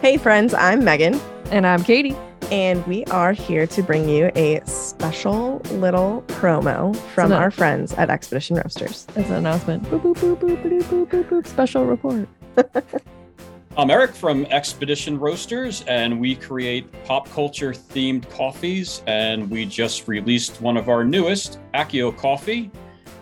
Hey, friends, I'm Megan, And I'm Katie. and we are here to bring you a special little promo from our friends at Expedition Roasters. As an announcement. Boop, boop, boop, boop, boop, boop, boop, boop, special report. I'm Eric from Expedition Roasters, and we create pop culture themed coffees. And we just released one of our newest, Accio Coffee.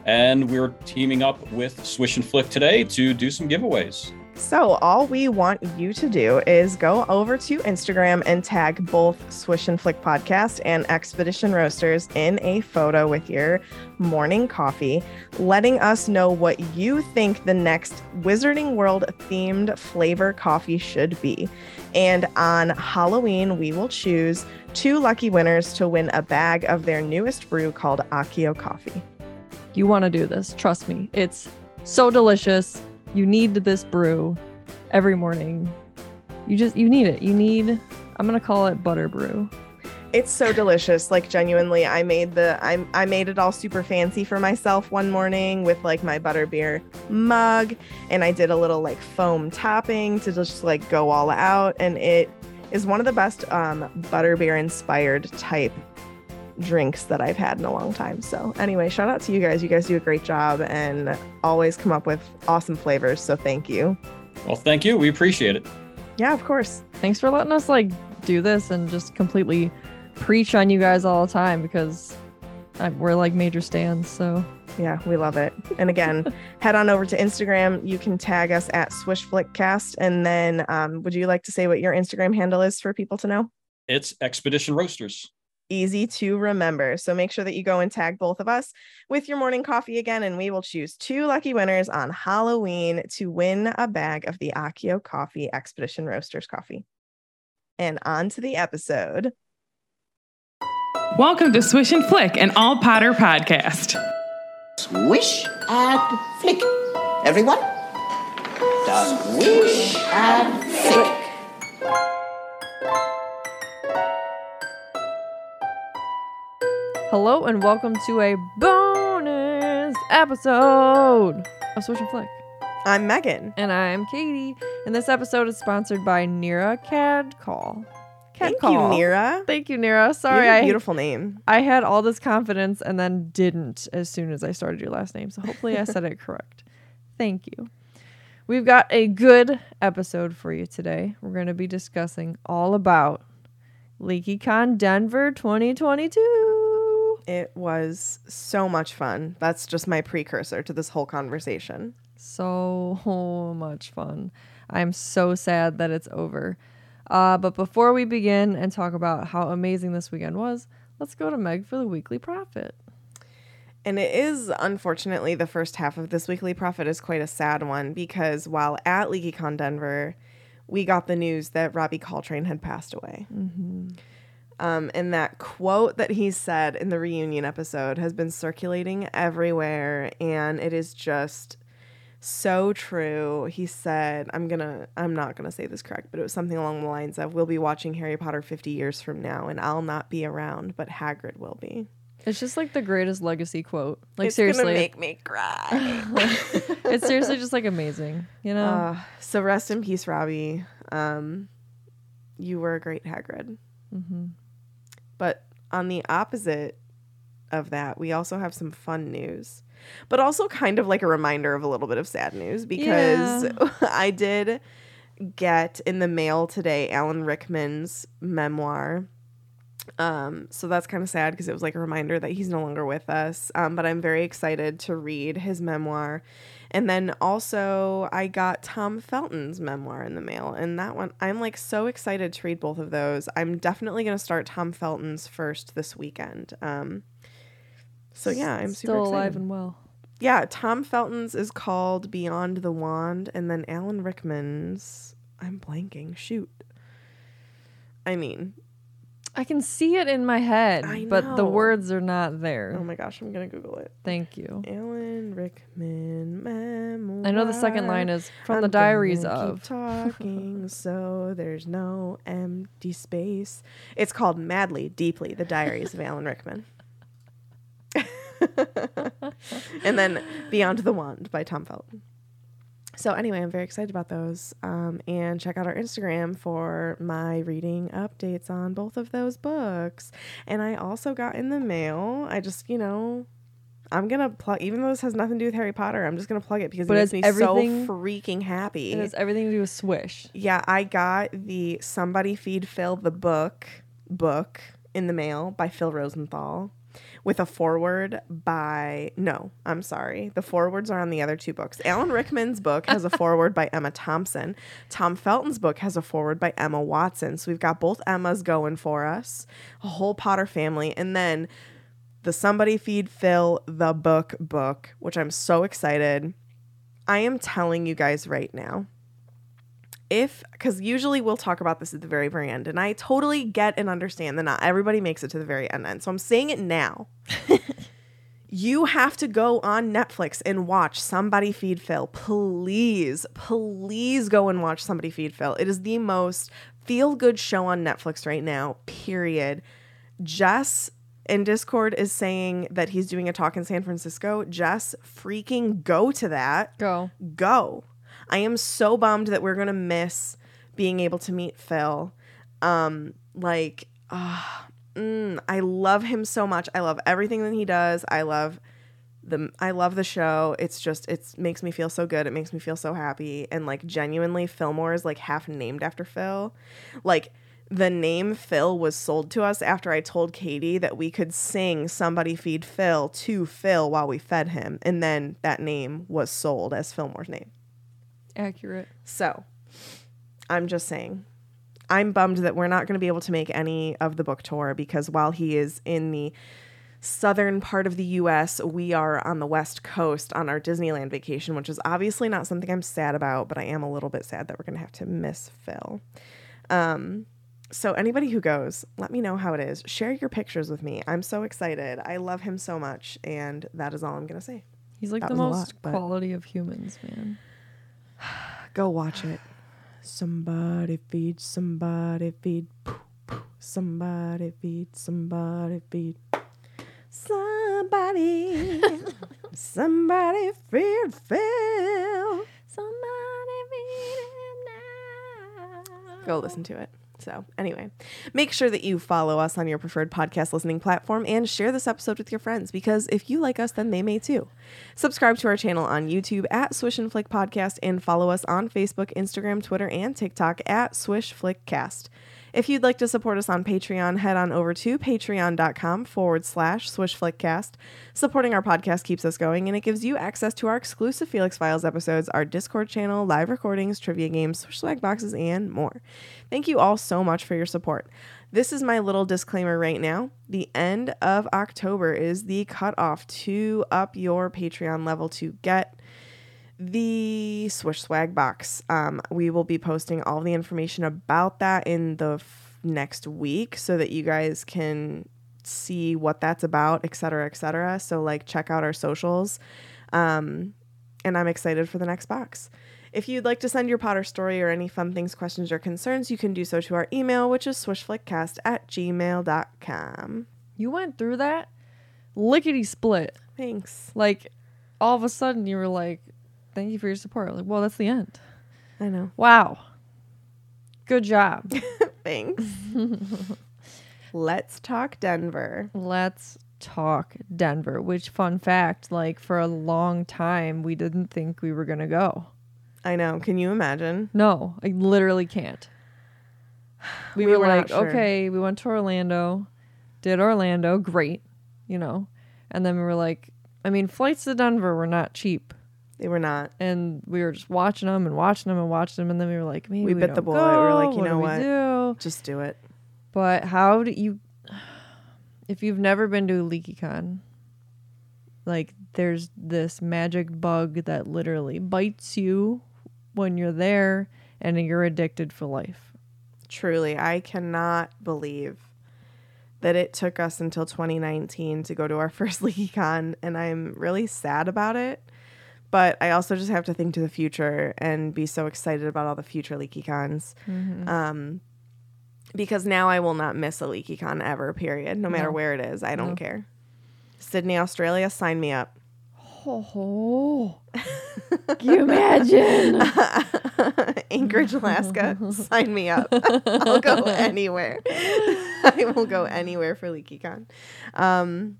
And we're teaming up with Swish and Flick today to do some giveaways. So, all we want you to do is go over to Instagram and tag both Swish and Flick Podcast and Expedition Roasters in a photo with your morning coffee, letting us know what you think the next Wizarding World themed flavor coffee should be. And on Halloween, we will choose two lucky winners to win a bag of their newest brew called Accio Coffee. You want to do this. Trust me. It's so delicious. You need this brew every morning. You just, you need it. You need, I'm going to call it butter brew. It's so delicious. Like genuinely, I made the I I made it all super fancy for myself one morning with like my butterbeer mug and I did a little like foam topping to just like go all out and it is one of the best um butterbeer inspired type drinks that I've had in a long time. So anyway, shout out to you guys. You guys do a great job and always come up with awesome flavors. So thank you. Well, thank you. We appreciate it. Yeah, of course. Thanks for letting us like do this and just completely preach on you guys all the time because we're like major stands. So Yeah, we love it. And again, head on over to Instagram. You can tag us at SwishFlickCast. And then, um, would you like to say what your Instagram handle is for people to know? It's Expedition Roasters. Easy to remember. So make sure that you go and tag both of us with your morning coffee again, and we will choose two lucky winners on Halloween to win a bag of the Accio Coffee Expedition Roasters coffee. And on to the episode. Welcome to Swish and Flick, an all Potter podcast. Swish and flick. Everyone? Swish and flick. Hello and welcome to a bonus episode of Swish and Flick. I'm Megan. And I'm Katie. And this episode is sponsored by Nira Cad Call. Cad Thank Call. you, Nira. Thank you, Nira. You Sorry, have a I beautiful name. I had all this confidence and then didn't as soon as I started your last name. So hopefully I said it correct. Thank you. We've got a good episode for you today. We're going to be discussing all about LeakyCon Denver 2022. It was so much fun. That's just my precursor to this whole conversation. So much fun. I'm so sad that it's over. Uh, but before we begin and talk about how amazing this weekend was, let's go to Meg for the weekly prophet. And it is unfortunately the first half of this weekly prophet is quite a sad one because while at LeakyCon Denver, we got the news that Robbie Coltrane had passed away. Um, and that quote that he said in the reunion episode has been circulating everywhere, and it is just so true. He said, "I'm gonna, I'm not gonna say this correct, but it was something along the lines of, we'll be watching Harry Potter 50 years from now, and I'll not be around, but Hagrid will be." It's just like the greatest legacy quote. Like it's seriously, make me cry. it's seriously just like amazing. You know, Uh, so rest in peace, Robbie. Um, you were a great Hagrid. Mhm. But on the opposite of that, we also have some fun news, but also kind of like a reminder of a little bit of sad news because I did get in the mail today Alan Rickman's memoir. Um, so that's kind of sad because it was like a reminder that he's no longer with us. Um, but I'm very excited to read his memoir. And then also I got Tom Felton's memoir in the mail. And that one I'm like so excited to read both of those. I'm definitely gonna start Tom Felton's first this weekend. Um so yeah, I'm super still excited. alive and well. yeah, Tom Felton's is called Beyond the Wand, and then Alan Rickman's I'm blanking. Shoot. I mean, I can see it in my head, but the words are not there. oh my gosh, I'm gonna Google it. Thank you. Alan Rickman memoir. I know the second line is from I'm the diaries of. talking so there's no empty space. It's called Madly, Deeply: The Diaries of Alan Rickman. and then Beyond the Wand by Tom Felton. So anyway, I'm very excited about those. Um, and check out our Instagram for my reading updates on both of those books. And I also got in the mail. I just, you know, I'm gonna plug. Even though this has nothing to do with Harry Potter, I'm just gonna plug it because But it makes me so freaking happy. It has everything to do with Swish. Yeah, I got the Somebody Feed Phil the book book in the mail by Phil Rosenthal with a forward by no, I'm sorry. The forwards are on the other two books. Alan Rickman's book has a forward by Emma Thompson. Tom Felton's book has a forward by Emma Watson. So we've got both Emmas going for us, a whole Potter family, and then the Somebody Feed Phil the book book, which I'm so excited. I am telling you guys right now if because usually we'll talk about this at the very very end and i totally get and understand that not everybody makes it to the very end end so i'm saying it now. You have to go on netflix and watch somebody feed phil. Please please go and watch somebody feed phil. It is the most feel good show on netflix right now period. Jess in discord is saying that he's doing a talk in san francisco. Jess freaking go to that. Go. go. I am so bummed that we're gonna miss being able to meet Phil. Um, like, ah, mm, I love him so much. I love everything that he does. I love the I love the show. It's just it makes me feel so good. It makes me feel so happy. And like genuinely, Fillmore is like half named after Phil. Like the name Phil was sold to us after I told Katie that we could sing Somebody Feed Phil to Phil while we fed him. And then that name was sold as Fillmore's name. Accurate. So I'm just saying, I'm bummed that we're not going to be able to make any of the book tour because while he is in the southern part of the US, we are on the west coast on our Disneyland vacation, which is obviously not something I'm sad about, but I am a little bit sad that we're going to have to miss Phil. Um, so anybody who goes, let me know how it is. Share your pictures with me. I'm so excited. I love him so much, and that is all I'm going to say. He's like That the most lot, quality of humans, man. Go watch it. Somebody feed, somebody feed, poo, poo. somebody feed, somebody feed. Somebody, somebody feed Phil. Somebody feed him now. Go listen to it. So, anyway, make sure that you follow us on your preferred podcast listening platform and share this episode with your friends because if you like us, then they may too. Subscribe to our channel on YouTube at Swish and Flick Podcast and follow us on Facebook, Instagram, Twitter, and TikTok at Swish Flick Cast. If you'd like to support us on Patreon, head on over to patreon.com forward slash swishflickcast. Supporting our podcast keeps us going and it gives you access to our exclusive Felix Files episodes, our Discord channel, live recordings, trivia games, swish swag boxes, and more. Thank you all so much for your support. This is my little disclaimer right now. The end of October is the cutoff to up your Patreon level to get the Swish Swag box. Um, we will be posting all the information about that in the f- next week so that you guys can see what that's about, et cetera, et cetera. So, like, check out our socials. Um, and I'm excited for the next box. If you'd like to send your Potter story or any fun things, questions, or concerns, you can do so to our email, which is swishflickcast at gmail.com. You went through that lickety split. Thanks. Like, all of a sudden, you were like, "Thank you for your support." Like, well, that's the end. I know. Wow. Good job. Thanks. Let's talk Denver. Let's talk Denver. Which, fun fact, like for a long time, we didn't think we were gonna go. I know. Can you imagine? No, I literally can't. We, We were, were like, sure. okay, we went to Orlando, did Orlando, great, you know, and then we were like, I mean, flights to Denver were not cheap, They were not. and we were just watching them and watching them and watching them, and then we were like, maybe We we, bit the bullet. We were like, you what know what? do? Just do it. But how do you, if you've never been to a LeakyCon, like there's this magic bug that literally bites you when you're there and you're addicted for life. Truly, I cannot believe that it took us until 2019 to go to our first LeakyCon, and I'm really sad about it. But I also just have to think to the future and be so excited about all the future LeakyCons. Um, because now I will not miss a LeakyCon ever, period. No matter No. where it is. I don't No. care. Sydney, Australia, sign me up. Oh, Can you imagine? Anchorage, Alaska, sign me up. I'll go anywhere. I will go anywhere for LeakyCon. Um,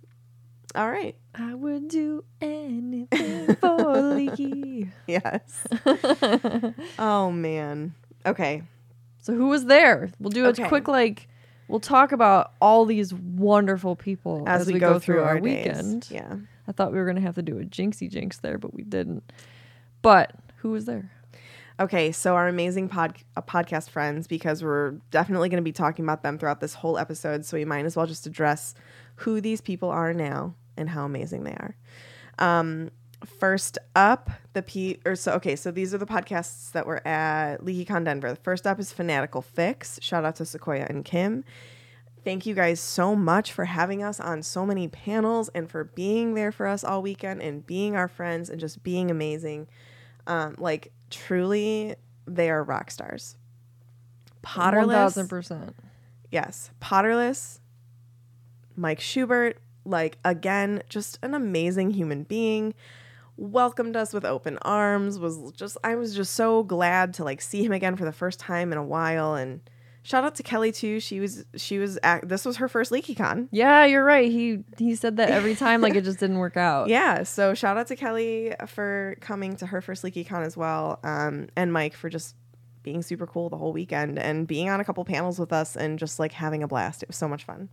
all right. I would do anything for Leaky. Yes. oh man. Okay. So who was there? We'll do a Okay. quick like. We'll talk about all these wonderful people As, we, go, through, our, days. weekend. Yeah. I thought we were gonna have to do a jinxie jinx there, but we didn't. But who was there? Okay, so our amazing pod uh, podcast friends, because we're definitely going to be talking about them throughout this whole episode, so we might as well just address who these people are now and how amazing they are. Um, first up, the P or so okay, so these are the podcasts that were at LeakyCon Denver. The first up is Fanatical Fix. Shout out to Sequoia and Kim. Thank you guys so much for having us on so many panels and for being there for us all weekend and being our friends and just being amazing. Um, like truly, they are rock stars. Potterless, thousand percent. yes, Potterless, Mike Schubert, like again, just an amazing human being. Welcomed us with open arms. Was just I was just so glad to like see him again for the first time in a while. And shout out to Kelly too. She was she was at, this was her first LeakyCon. Yeah, you're right. He he said that every time, like it just didn't work out. Yeah, so shout out to Kelly for coming to her first LeakyCon as well, um, and Mike for just being super cool the whole weekend and being on a couple panels with us and just like having a blast. It was so much fun.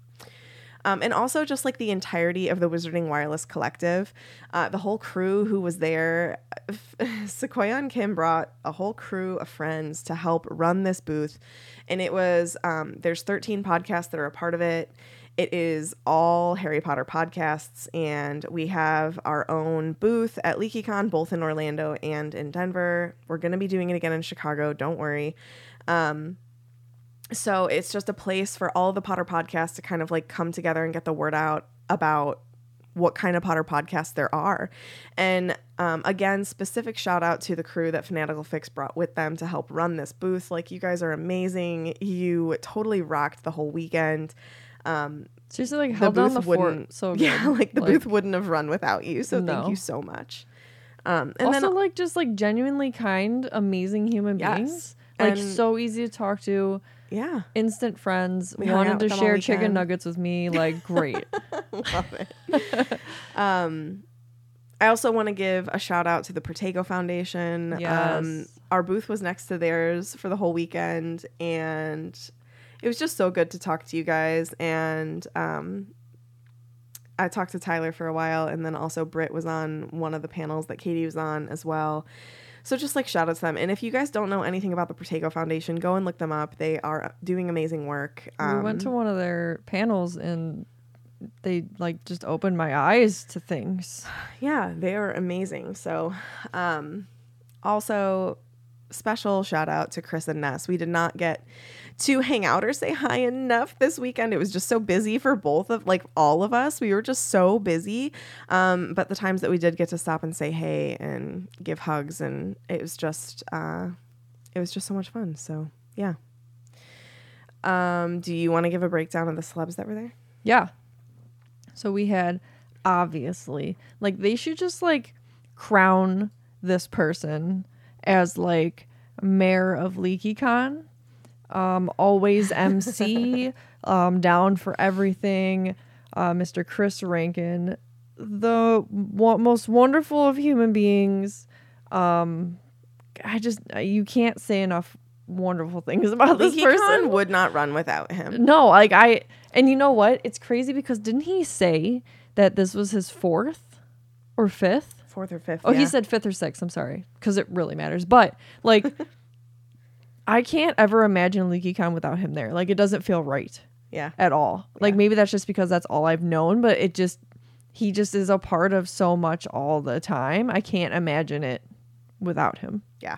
Um, and also just like the entirety of the Wizarding Wireless Collective, uh, the whole crew who was there. Sequoia and Kim brought a whole crew of friends to help run this booth, and it was um, there's 13 podcasts that are a part of it. It is all Harry Potter podcasts, and we have our own booth at LeakyCon, both in Orlando and in Denver. We're going to be doing it again in Chicago. Don't worry. Um, so it's just a place for all the Potter podcasts to kind of like come together and get the word out about what kind of Potter podcasts there are. And um, again, specific shout out to the crew that Fanatical Fix brought with them to help run this booth. Like, you guys are amazing. You totally rocked the whole weekend. Um, Seriously, like held down the wouldn't, fort so good. yeah, like the booth wouldn't have run without you. So No. thank you so much. Um, and also, then like just like genuinely kind, amazing human Yes. beings. Like And- so easy to talk to, yeah, instant friends. We wanted to share chicken nuggets with me. Like great. love it. um, I also want to give a shout out to the Protego Foundation. Um, Yes. our booth was next to theirs for the whole weekend, and it was just so good to talk to you guys. And um, I talked to Tyler for a while, and then also Britt was on one of the panels that Katie was on as well. So just like shout out to them. And if you guys don't know anything about the Protego Foundation, go and look them up. They are doing amazing work. we went to Um, one of their panels and they like just opened my eyes to things. yeah, they are amazing. So, um, also special shout out to Chris and Ness. We did not get to hang out or say hi enough this weekend. It was just so busy for both of like all of us. We were just so busy. Um, but the times that we did get to stop and say hey and give hugs and it was just uh it was just so much fun. So, yeah. Um, do you want to give a breakdown of the celebs that were there? Yeah. So we had obviously like they should just like crown this person as like mayor of LeakyCon. Um, always MC, um, down for everything. Uh, Mr. Chris Rankin, the w- most wonderful of human beings. Um, I just you can't say enough wonderful things about this person. would not run without him. No, like I and you know what? It's crazy because didn't he say that this was his fourth or fifth? Fourth or fifth. Oh, he said fifth or sixth. I'm sorry, because it really matters. But like, I can't ever imagine LeakyCon without him there. Like, it doesn't feel right Yeah. at all. Like, Yeah. maybe that's just because that's all I've known. But it just, he just is a part of so much all the time. I can't imagine it without him. Yeah.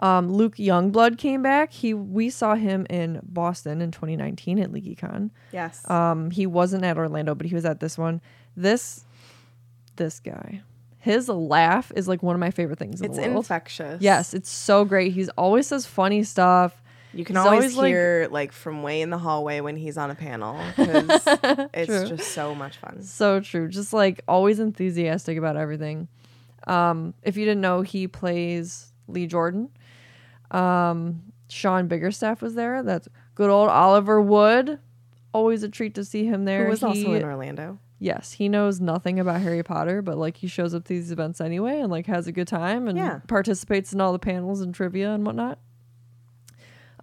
Um, Luke Youngblood came back. He we saw him in Boston in 2019 at LeakyCon. Yes. Um, he wasn't at Orlando, but he was at this one. This this guy, his laugh is like one of my favorite things in it's the world. infectious. Yes, it's so great. He's always says funny stuff. You can He's always, always, hear like, from way in the hallway when he's on a panel because it's True. just so much fun. So true. Just like always enthusiastic about everything. Um, if you didn't know, he plays Lee Jordan. Um, Sean Biggerstaff was there. That's good old Oliver Wood. Always a treat to see him there. Who was also in Orlando. Yes, he knows nothing about Harry Potter, but like he shows up to these events anyway and like has a good time and Yeah. participates in all the panels and trivia and whatnot.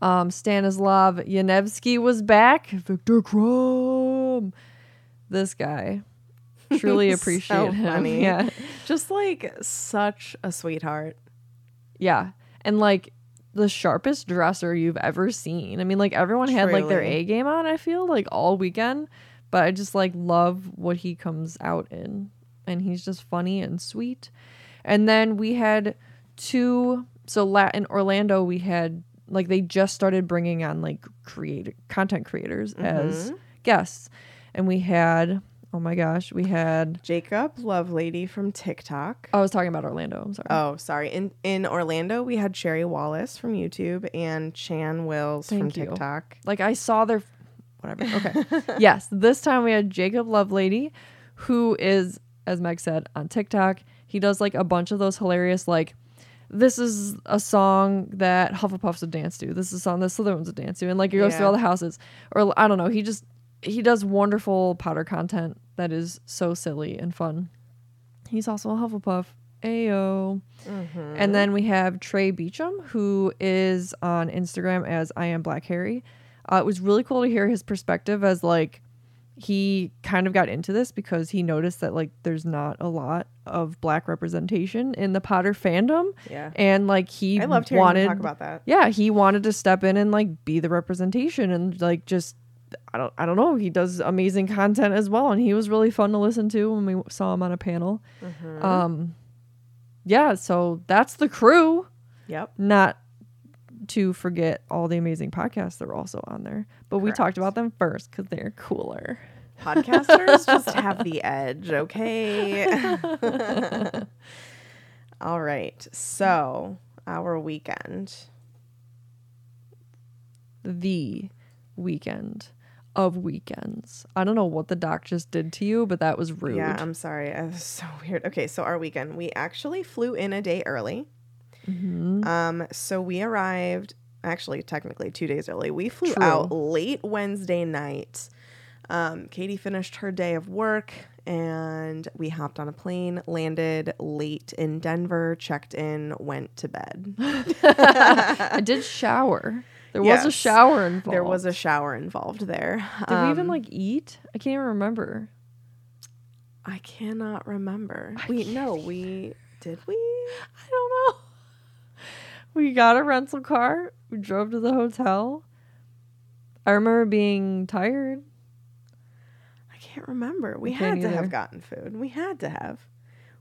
Um, Stanislav Ianevski was back. Victor Krum. This guy. Truly So appreciate him. funny. Yeah. Just like such a sweetheart. Yeah. And like the sharpest dresser you've ever seen. I mean, like everyone had like their Truly. A game on, I feel like all weekend. But I just like love what he comes out in. And he's just funny and sweet. And then we had two so la- in Orlando we had like they just started bringing on like create content creators mm-hmm. as guests. And we had oh my gosh, we had Jacob, Lovelady from TikTok. Oh, I was talking about Orlando, I'm sorry. Oh, sorry. In in Orlando, we had Cherry Wallis from YouTube and Chan Wills from you. TikTok. Like I saw their whatever. Okay. yes, this time we had Jacob Lovelady, who is, as Meg said, on TikTok. He does like a bunch of those hilarious like this is a song that Hufflepuffs would dance to. This is a song that Slytherins would dance to. And like he goes through all the houses. Or I don't know, he just he does wonderful Potter content that is so silly and fun. He's also a Hufflepuff. Ayo. Mm-hmm. And then we have Trey Beecham, who is on Instagram as I am Black Harry. Uh, it was really cool to hear his perspective as like he kind of got into this because he noticed that like there's not a lot of black representation in the Potter fandom. Yeah. And like he I loved hearing wanted talk about that. yeah, he wanted to step in and like be the representation and like just I don't I don't know. He does amazing content as well, and he was really fun to listen to when we saw him on a panel. Mm-hmm. Um, yeah, so that's the crew. Yep. Not to forget all the amazing podcasts that are also on there, but we talked about them first because they're cooler. Podcasters just have the edge, okay? All right. So, our weekend. The weekend of weekends. I don't know what the doc just did to you, but that was rude. Yeah, I'm sorry. It was so weird. Okay, so our weekend, we actually flew in a day early. Mm-hmm. Um, so we arrived actually technically two days early. We flew True. out late Wednesday night. Um, Katie finished her day of work and we hopped on a plane, landed late in Denver, checked in, went to bed. I did shower. There was a shower involved. There was a shower involved there. Did we even Um, like eat? I can't even remember. I cannot remember. we no, we did we? I don't know. We got a rental car. We drove to the hotel. I remember being tired. I can't remember. We had to either. have gotten food. We had to have.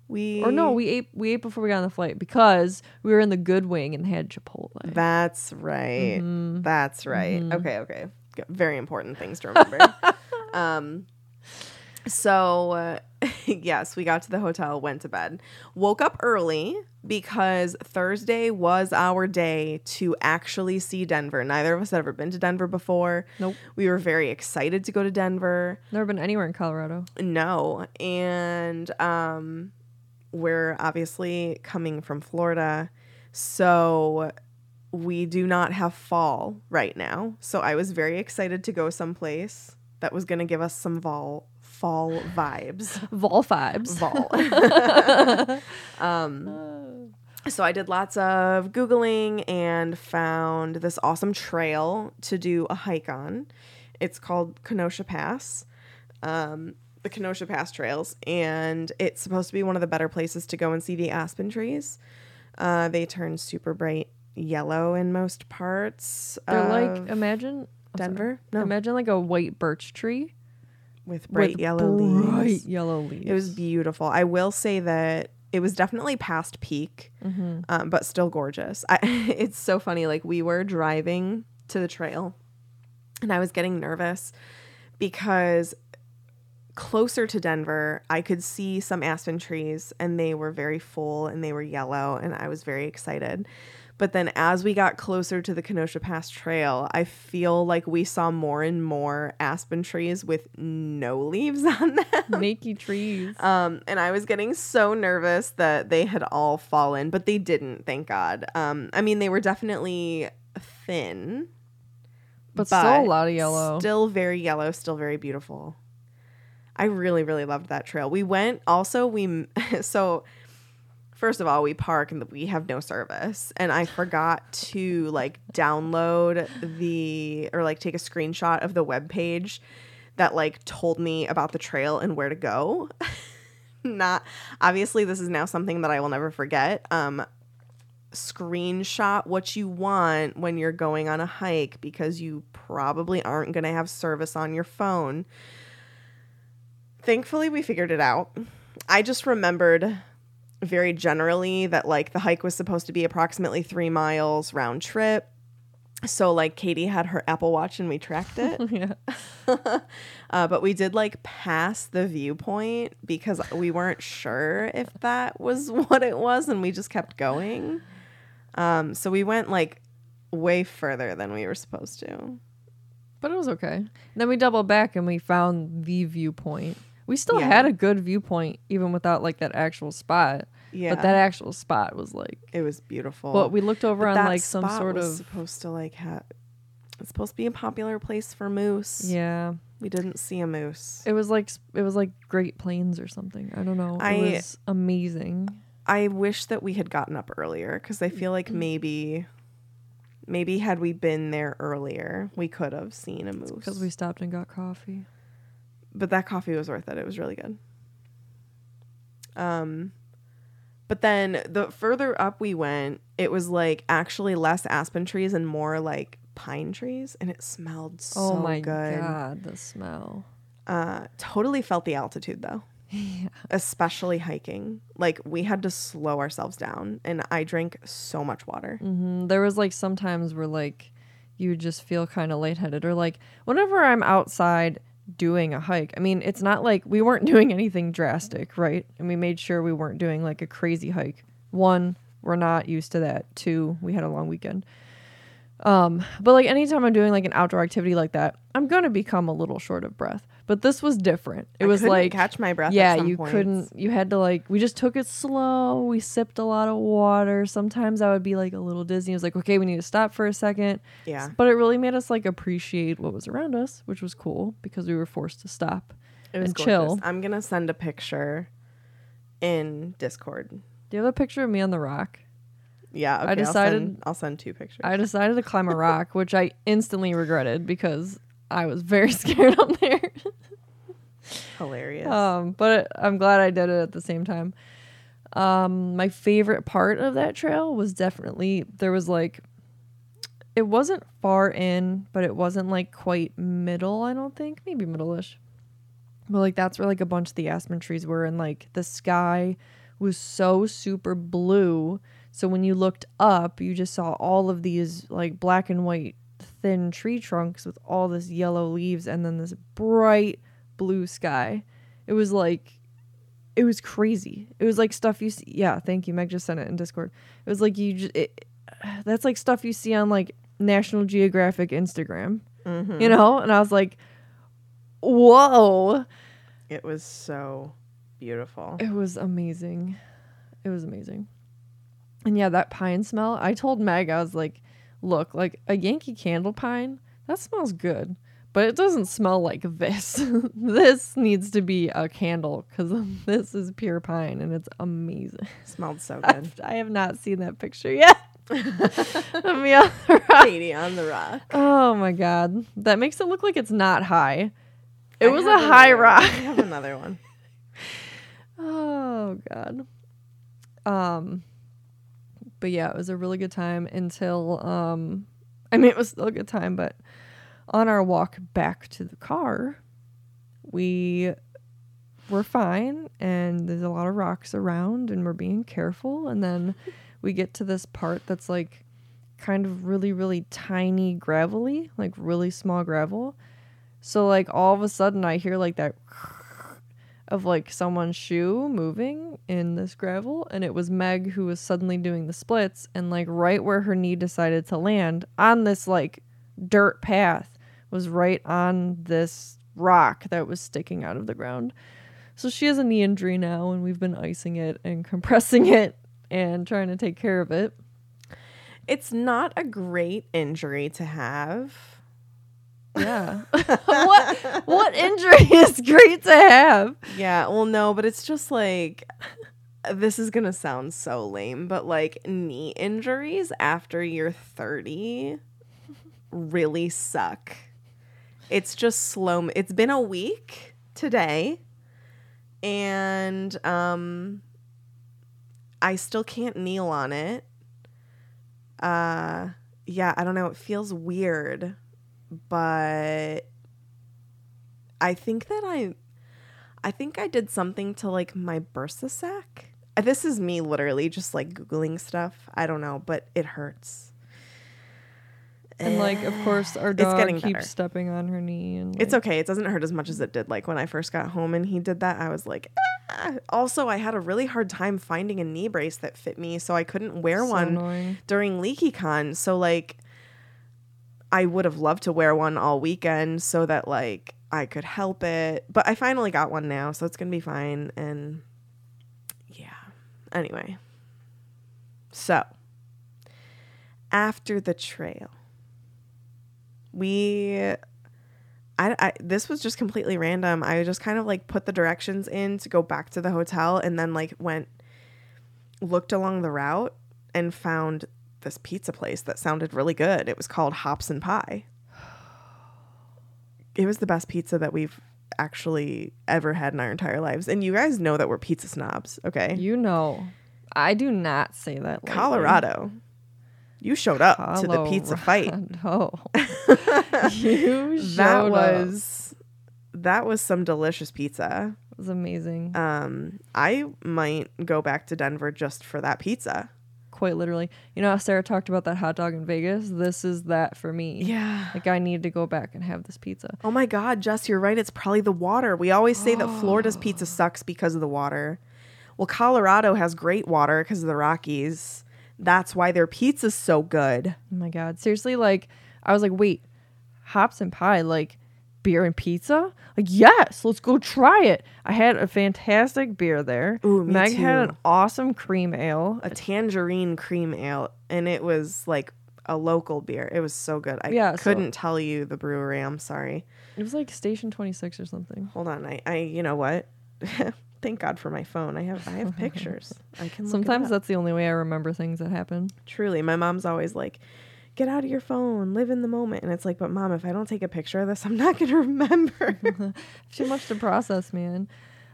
We Or no, we ate we ate before we got on the flight because we were in the good wing and had Chipotle. That's right. Mm-hmm. That's right. Okay, okay. Very important things to remember. um so uh, yes, we got to the hotel, went to bed. Woke up early because Thursday was our day to actually see Denver. Neither of us had ever been to Denver before. Nope. We were very excited to go to Denver. Never been anywhere in Colorado. No. And um we're obviously coming from Florida. So we do not have fall right now. So I was very excited to go someplace that was going to give us some fall fall vibes. Vol vibes. Vol. um so I did lots of googling and found this awesome trail to do a hike on. It's called Kenosha Pass. Um the Kenosha Pass trails and it's supposed to be one of the better places to go and see the aspen trees. Uh they turn super bright yellow in most parts. They're like imagine I'm. Denver. No, Imagine like a white birch tree with bright with yellow bright leaves. yellow leaves. It was beautiful. I will say that it was definitely past peak, Mm-hmm. um, but still gorgeous. I, it's so funny. Like we were driving to the trail, and I was getting nervous because closer to Denver, I could see some aspen trees, and they were very full and they were yellow, and I was very excited. But then as we got closer to the Kenosha Pass Trail, I feel like we saw more and more aspen trees with no leaves on them. Nakey trees. Um, and I was getting so nervous that they had all fallen, but they didn't, thank God. Um, I mean, they were definitely thin, but, still a lot of yellow. Still very yellow, still very beautiful. I really, really loved that trail. We went also, we, so first of all, we park and we have no service. And I forgot to like download the, or like take a screenshot of the web page that like told me about the trail and where to go. Not obviously this is now something that I will never forget. Um screenshot what you want when you're going on a hike because you probably aren't going to have service on your phone. Thankfully, we figured it out. I just remembered very generally that like the hike was supposed to be approximately 3 miles round trip. So like Katie had her Apple Watch and we tracked it. yeah. uh, but we did like pass the viewpoint because we weren't sure if that was what it was and we just kept going. Um, so we went like way further than we were supposed to. But it was okay. And then we doubled back and we found the viewpoint. We still Yeah. had a good viewpoint even without like that actual spot. Yeah. But that actual spot was like it was beautiful. But we looked over But on like some sort of supposed to like have it's supposed to be a popular place for moose. yeah. We didn't see a moose. It was like it was like Great Plains or something. I don't know. I- it was amazing. I wish that we had gotten up earlier because I feel like maybe maybe had we been there earlier, we could have seen a moose. Because we stopped and got coffee. But that coffee was worth it. It was really good. Um but then the further up we went, it was like actually less aspen trees and more like pine trees and it smelled so oh my good. god, the smell. Uh totally felt the altitude though. Especially hiking. Like we had to slow ourselves down and I drank so much water. hmm There was like sometimes where like you just feel kind of lightheaded or like whenever I'm outside doing a hike. I mean, it's not like we weren't doing anything drastic, right? And we made sure we weren't doing like a crazy hike. One, we're not used to that. Two, we had a long weekend. Um, but like anytime I'm doing like an outdoor activity like that, I'm gonna become a little short of breath. But this was different. It I was like catch my breath. at yeah you points. couldn't you had to like we just took it slow we sipped a lot of water sometimes i would be like a little dizzy i was like okay we need to stop for a second Yeah. but it really made us like appreciate what was around us which was cool because we were forced to stop It was and gorgeous. chill I'm gonna send a picture in Discord. do you have a picture of me on the rock Yeah, okay, I I'll decided- send, I'll send two pictures. i decided to climb a rock which i instantly regretted because i was very scared up there Hilarious. Um, but I'm glad I did it at the same time. Um, my favorite part of that trail was definitely there was like it wasn't far in, but it wasn't like quite middle, I don't think. Maybe middle-ish. But like that's where like a bunch of the aspen trees were and like the sky was so super blue. So when you looked up, you just saw all of these like black and white thin tree trunks with all this yellow leaves and then this bright blue sky. It was like it was crazy. It was like stuff you see. Yeah, thank you. Meg just sent it in Discord. It was like you just it, that's like stuff you see on like National Geographic Instagram. Mhm. You know? And I was like, "Whoa." It was so beautiful. It was amazing. It was amazing. And yeah, that pine smell. I told Meg, I was like, look, like a Yankee candle pine, that smells good. But it doesn't smell like this. this needs to be a candle because this is pure pine and it's amazing. It smelled so good. I've- I have not seen that picture yet. Me on the rock. Katie on the rock. Oh my god. That makes it look like it's not high. It I was a high rock. I have another one. Oh god. Um but yeah, it was a really good time until um I mean it was still a good time, but on our walk back to the car, we were fine and there's a lot of rocks around and we're being careful and then we get to this part that's like kind of really really tiny gravelly, like really small gravel. So like all of a sudden I hear like that of like someone's shoe moving in this gravel and it was Meg who was suddenly doing the splits and like right where her knee decided to land on this like dirt path was right on this rock that was sticking out of the ground. So she has a knee injury now and we've been icing it and compressing it and trying to take care of it. It's not a great injury to have. Yeah. what what injury is great to have? Yeah, well, no, but it's just like this is gonna sound so lame, but like knee injuries after you're 30 really suck. It's just slow. It's been a week today, and um, I still can't kneel on it. Uh, yeah, I don't know. It feels weird, but I think that I I think I did something to like my bursa sac. Uh, This is me literally just like googling stuff. I don't know, but it hurts. And like of course our dog keeps better. stepping on her knee and It's okay. It doesn't hurt as much as it did like when I first got home and he did that. I was like, ah. also I had a really hard time finding a knee brace that fit me, so I couldn't wear So one annoying. during LeakyCon. So like I would have loved to wear one all weekend so that like I could help it. But I finally got one now, so it's gonna be fine. And yeah. Anyway. So after the trail, we I, I this was just completely random. I just kind of like put the directions in to go back to the hotel and then like went looked along the route and found this pizza place that sounded really good. It was called Hops and Pie. It was the best pizza that we've actually ever had in our entire lives. And you guys know that we're pizza snobs, okay? You know. I do not say that lightly. Colorado. You showed up to the pizza fight. Oh. you showed That up. was that was some delicious pizza. It was amazing. Um I might go back to Denver just for that pizza. Quite literally. You know how Sarah talked about that hot dog in Vegas? This is that for me. Yeah. Like I need to go back and have this pizza. Oh my God, Jess, you're right. It's probably the water. We always say that Florida's Oh. pizza sucks because of the water. Well, Colorado has great water because of the Rockies. That's why their pizza's so good. Oh my god. Seriously, like I was like, wait, hops and pie, like beer and pizza? Like, yes, let's go try it. I had a fantastic beer there. Ooh, me Meg had an awesome cream ale. A tangerine cream ale, and it was like a local beer. It was so good. I Yeah, so- couldn't tell you the brewery. I'm sorry. It was like Station 26 or something. Hold on. I, I you know what? Thank God for my phone. I have I have pictures. I can look it Sometimes up. that's the only way I remember things that happen. Truly, my mom's always like, "Get out of your phone, live in the moment." And it's like, "But mom, if I don't take a picture of this, I'm not gonna remember." Too much to process, man.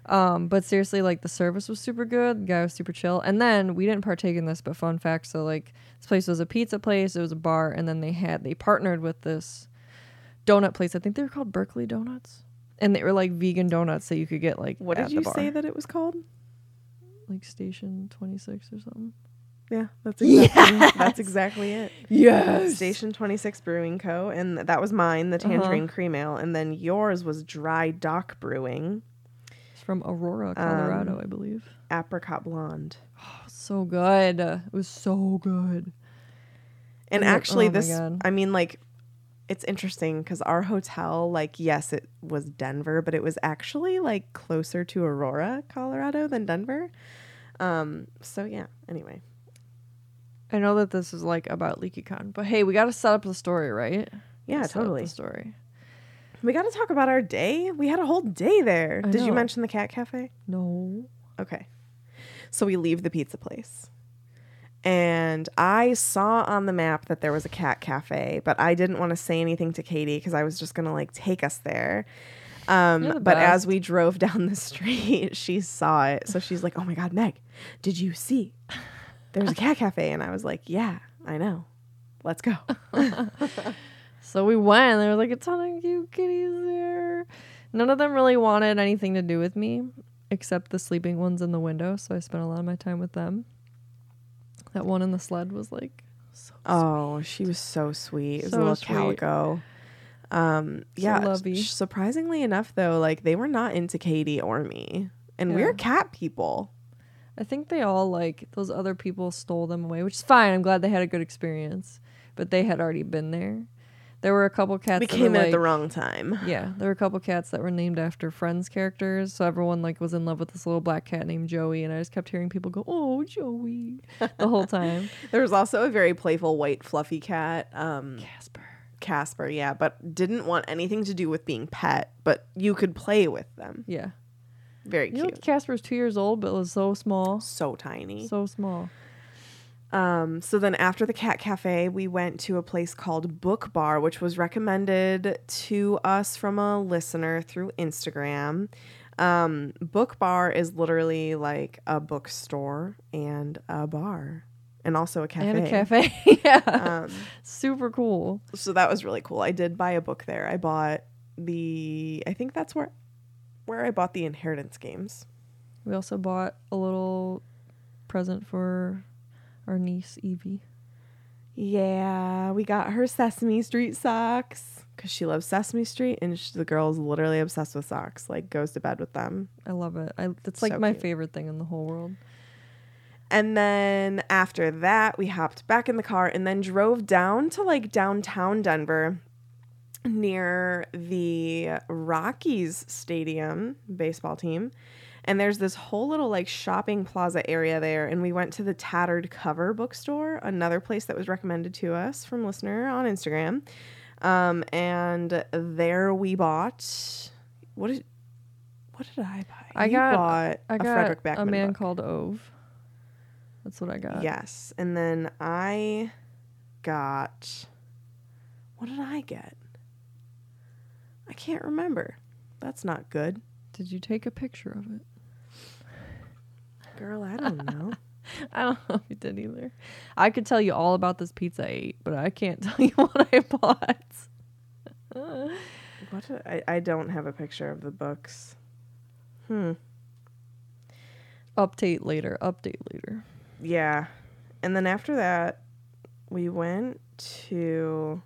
Um, but seriously, like the service was super good. The guy was super chill. And then we didn't partake in this, but fun fact: so like this place was a pizza place, it was a bar, and then they had they partnered with this donut place. I think they were called Berkeley Donuts, and they were like vegan donuts that you could get like what at did you say that it was called? like Station Twenty Six or something. Yeah, that's exactly that's exactly it. Yes. Station 26 Brewing Co. And that was mine, the tangerine cream ale. And then yours was Dry Dock Brewing, It's from Aurora, Colorado, Um, I believe. Apricot Blonde. Oh, So good. It was so good. And Oh actually, oh this I mean, like, it's interesting because our hotel, like, yes, it was Denver, but it was actually like closer to Aurora, Colorado than Denver. Um, so yeah, anyway. I know that this is like about LeakyCon, but hey, we got to set up the story, right? Yeah, up totally. The story. We got to talk about our day. We had a whole day there. I Did you mention the cat cafe? No. Okay. So we leave the pizza place. And I saw on the map that there was a cat cafe, but I didn't want to say anything to Katie because I was just going to like take us there. Um, the but as we drove down the street, she saw it. So she's like, Oh my God, Meg, did you see? There's a cat cafe. And I was like, Yeah, I know. Let's go. So we went, and there was like a ton of cute kitties there. None of them really wanted anything to do with me, except the sleeping ones in the window. So I spent a lot of my time with them. That one in the sled was like, so Oh, she was so sweet. It was So a little sweet. calico. Um, yeah. lovey. surprisingly enough, though, like they were not into Katie or me, and we're cat people. I think they all like those other people stole them away, which is fine. I'm glad they had a good experience, but they had already been there. There were a couple cats. we that came were, in at the wrong time. Yeah, there were a couple cats that were named after Friends characters, so everyone like was in love with this little black cat named Joey, and I just kept hearing people go, "Oh, Joey," the whole time. There was also a very playful white fluffy cat, um, Casper. Casper. Yeah, but didn't want anything to do with being pet. But you could play with them. Yeah, Very you know, cute. Casper's two years old, but was so small, so tiny. so small. Um, so then after the cat cafe, we went to a place called Book Bar, which was recommended to us from a listener through Instagram. Um, Book Bar is literally like a bookstore and a bar, and also a cafe. And a cafe. yeah, Um, super cool. so that was really cool. I did buy a book there. I bought the. I think that's where where I bought the Inheritance games. We also bought a little present for our niece Evie. Yeah, we got her Sesame Street socks because she loves Sesame Street, and sh the girl's literally obsessed with socks. Like goes to bed with them. I love it. I, it's like my cute. favorite thing in the whole world. And then after that, we hopped back in the car and then drove down to like downtown Denver near the Rockies Stadium baseball team. And there's this whole little like shopping plaza area there. And we went to the Tattered Cover bookstore, another place that was recommended to us from listener on Instagram. Um, and there we bought what did what did I buy? I You got bought I a got Fredrik a man book. called Ove. That's what I got. Yes. And then I got what did I get? I can't remember. That's not good. Did you take a picture of it? Girl, I don't know. I don't know if you did either. I could tell you all about this pizza I ate, but I can't tell you what I bought. what I don't have a picture of the books. Hmm. Update later. Update later. Yeah. And then after that, we went to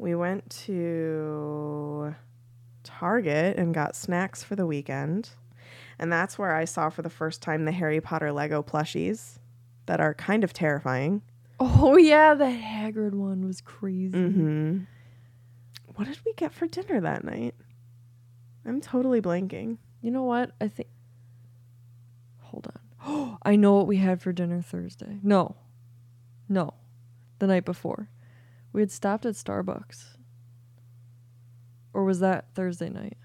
we went to Target and got snacks for the weekend. And that's where I saw for the first time the Harry Potter Lego plushies that are kind of terrifying. Oh yeah, the Hagrid one was crazy. Mhm. What did we get for dinner that night? I'm totally blanking. You know what? I think. Hold on. I know what we had for dinner Thursday. No, no, the night before, we had stopped at Starbucks. Or was that Thursday night?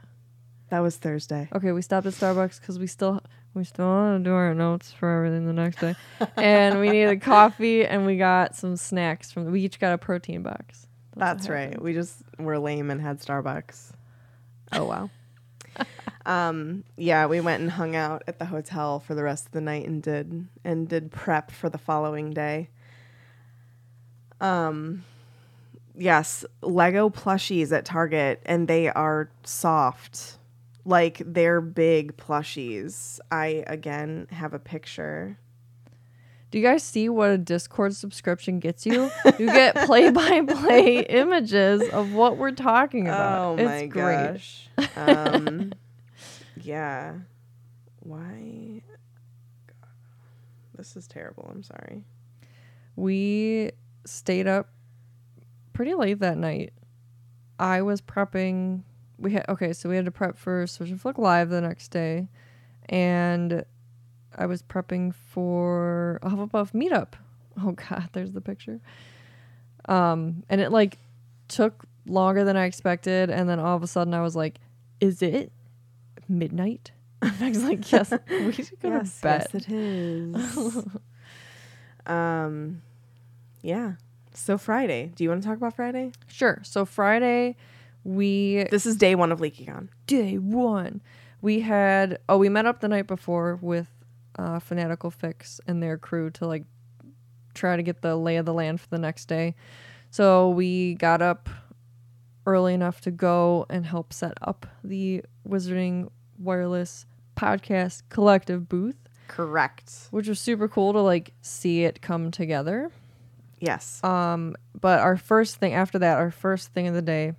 That was Thursday. Okay, we stopped at Starbucks because we still we still want to do our notes for everything the next day, and we needed coffee and we got some snacks from. We each got a protein box. what That's right. We just were lame and had Starbucks. Oh wow. um yeah, we went and hung out at the hotel for the rest of the night and did and did prep for the following day. Um yes, Lego plushies at Target and they are soft. Like they're big plushies. I again have a picture. Do you guys see what a Discord subscription gets you? You get play by play images of what we're talking about. Oh it's my great. gosh. Um, yeah. Why? This is terrible. I'm sorry. We stayed up pretty late that night. I was prepping. We had okay, so we had to prep for Swish and Flick Live the next day, and I was prepping for a Hufflepuff meetup. Oh God, there's the picture. Um, and it like took longer than I expected, and then all of a sudden I was like, "Is it midnight?" I was like, "Yes, we should go to bed." yes, it is. um, yeah. So Friday. Do you want to talk about Friday? Sure. So Friday, we This is day one of LeakyCon. day one. We had oh we met up the night before with uh, Fanatical Fix and their crew to like try to get the lay of the land for the next day. So we got up early enough to go and help set up the Wizarding Wireless Podcast Collective booth, Correct. which was super cool to like see it come together. Yes. Um, but our first thing after that, our first thing of the day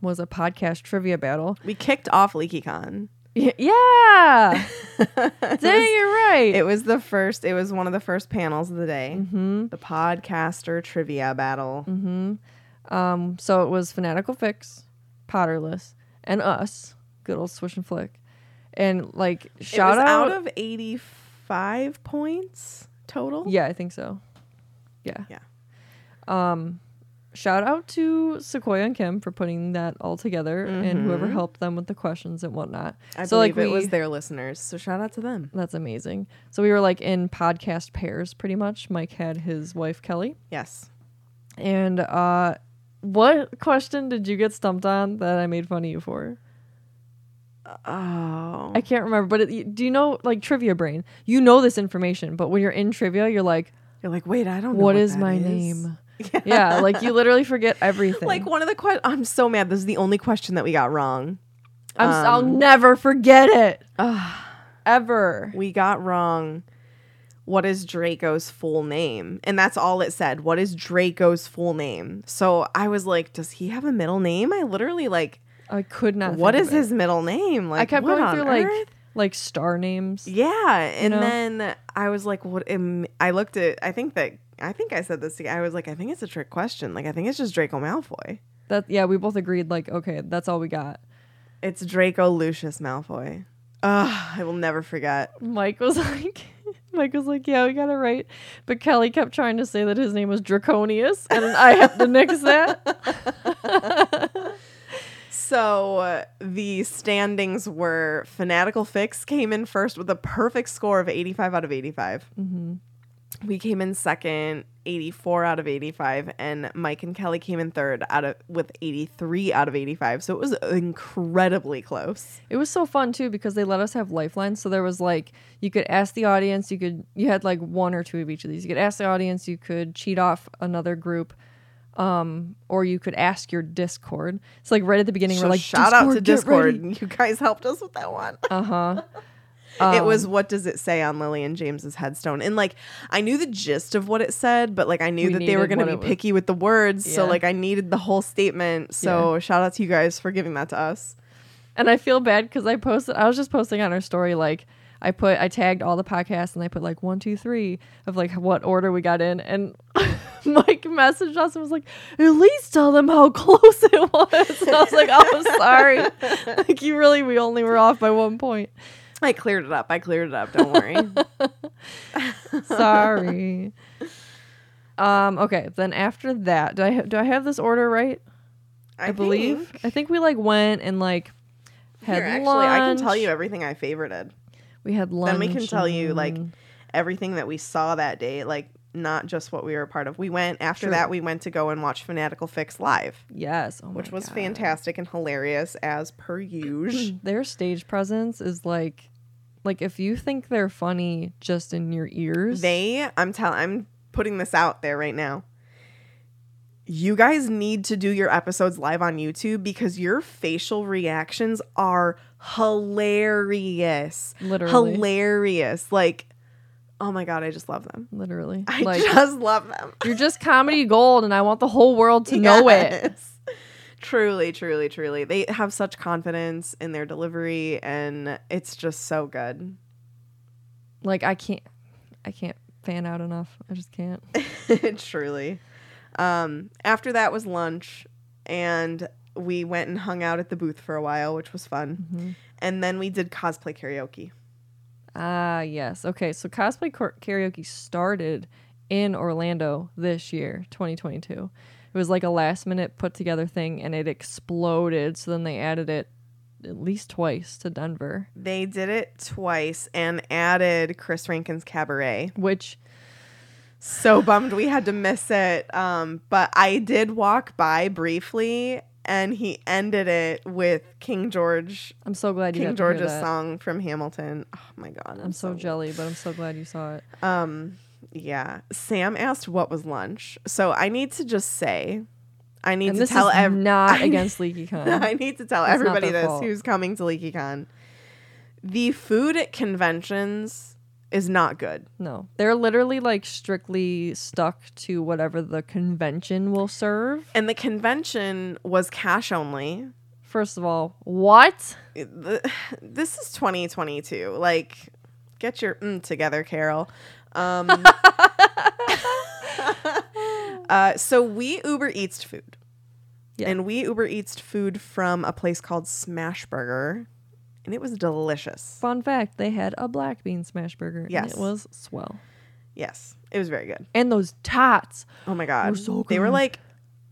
was a podcast trivia battle. we kicked off LeakyCon. Y- yeah. Dang, you're right. It was the first. It was one of the first panels of the day. mm-hmm. The podcaster trivia battle. Mm-hmm. Um, so it was Fanatical Fix, Potterless, and us, good old Swish and Flick. And like shout it was out, out of eighty-five points total. Yeah, I think so. Yeah. Yeah. Um shout out to Sequoia and Kim for putting that all together and whoever helped them with the questions and whatnot. I so like believe it was their listeners. So shout out to them. that's amazing. So we were like in podcast pairs pretty much. Mike had his wife Kelly. Yes. And uh what question did you get stumped on that I made fun of you for? Oh. I can't remember, but it, do you know like trivia brain? You know this information, but when you're in trivia, you're like, You're like, wait, I don't know. "What is that my is." name?" Yeah, like you literally forget everything. Like one of the questions. I'm so mad. This is the only question that we got wrong. I'm, s- I'll um, never forget it. Ever. We got wrong. What is Draco's full name? And that's all it said. What is Draco's full name? So I was like, does he have a middle name? I literally like, I could not. what think is of it. his middle name? Like, I kept what going on through like earth? Like star names. Yeah, and know? then I was like, "What?" Am, I looked at. I think that I think I said this. To, I was like, "I think it's a trick question. Like, I think it's just Draco Malfoy. That yeah, we both agreed like okay, that's all we got. It's Draco Lucius Malfoy." Ugh, I will never forget. Mike was like, Mike was like, yeah, we got it right, but Kelly kept trying to say that his name was Draconius, and I had to nix that. So uh, the standings were Fanatical Fix came in first with a perfect score of 85 out of 85. Mm-hmm. We came in second, 84 out of 85, and Mike and Kelly came in third out of with 83 out of 85. So it was incredibly close. It was so fun too because they let us have lifelines. So there was like you could ask the audience, you could you had like one or two of each of these. You could ask the audience, you could cheat off another group, um, or you could ask your Discord. It's like right at the beginning, So we're like, shout out to Discord. ready." You guys helped us with that one. Uh huh. it was what does it say on Lillian James's headstone? And like I knew the gist of what it said, but like I knew We that they were going to be picky with the words, so like I needed the whole statement. So shout out to you guys for giving that to us. And I feel bad because I posted. I was just posting on our story like. I put I tagged all the podcasts and I put like one, two, three of like what order we got in and Mike messaged us and was like, at least tell them how close it was. And I was like, oh I'm sorry. like you really we only were off by one point. I cleared it up. I cleared it up. Don't worry. Sorry. um, okay, then after that, do I ha- do I have this order right? I, believe. think- I think we like went and like had Here, actually, lunch. I can tell you everything I favorited. We had lunch. Then we can tell you like everything that we saw that day, like not just what we were a part of. We went after True. that. We went to go and watch Fanatical Fix live, yes, oh which was God. fantastic and hilarious as per usual. Their stage presence is like, like if you think they're funny just in your ears, They, I'm telling, I'm putting this out there right now. You guys need to do your episodes live on YouTube because your facial reactions are hilarious. Literally. Hilarious. Like, oh my God, I just love them. literally, I like just love them. you're just comedy gold, and I want the whole world to know it. Truly, truly, truly. They have such confidence in their delivery and it's just so good. Like I can't, I can't fan out enough. I just can't. truly. Um, after that was lunch and we went and hung out at the booth for a while, which was fun. Mm-hmm. And then we did cosplay karaoke. Ah, yes. Okay, so cosplay kar- karaoke started in Orlando this year, 2022. It was like a last minute put together thing and it exploded. So then they added it at least twice to Denver, They did it twice and added Chris Rankin's cabaret. which so bummed we had to miss it. Um, but I did walk by briefly, and he ended it with King George, I'm so glad you King got to hear George's song from Hamilton. Oh my god, I'm so jelly, but I'm so glad you saw it. Um, yeah. Sam asked what was lunch, so I need to just say, I need And to this tell is ev- not I- against LeakyCon. I need to tell It's everybody this fault. who's coming to LeakyCon. The food at conventions is not good. No, they're literally like strictly stuck to whatever the convention will serve. And the convention was cash only. First of all, what? This is 2022. Like, get your mm together, Carol. Um, uh, so we Uber Eats food. Yeah. And we Uber Eats food from a place called Smash Burger. And it was delicious. Fun fact: they had a black bean smash burger. Yes. and it was swell. Yes, it was very good. And those tots. Oh my god, so they were like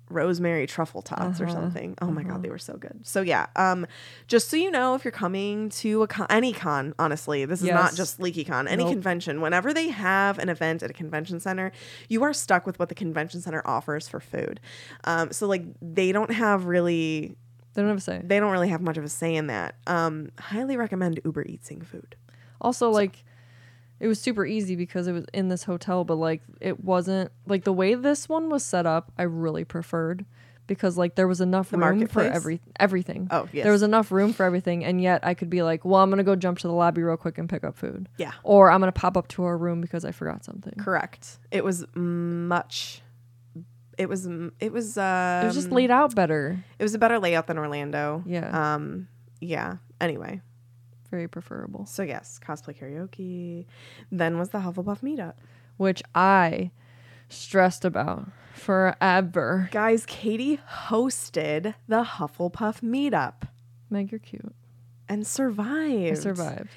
rosemary truffle tots or Uh-huh, something. Oh my god, they were so good. So yeah, um, just so you know, if you're coming to a con, any con, honestly, this is not just LeakyCon. Any Nope. convention, whenever they have an event at a convention center, you are stuck with what the convention center offers for food. Um, so like they don't have really, They don't have a say. they don't really have much of a say in that. Um, highly recommend Uber Eatsing food. Also, like, it was super easy because it was in this hotel, but like, it wasn't like the way this one was set up. I really preferred because like there was enough The room for every everything. Oh, yes. there was enough room for everything, and yet I could be like, well, I'm gonna go jump to the lobby real quick and pick up food. Yeah. Or I'm gonna pop up to our room because I forgot something. Correct. It was much. It was. It was. Uh, it was just laid out better. It was a better layout than Orlando. Yeah. Um. Yeah. Anyway, Very preferable. so yes, cosplay karaoke. Then was the Hufflepuff meetup. Which I stressed about forever. Guys, Katie hosted the Hufflepuff meetup Meg, you're cute. and survived. I survived.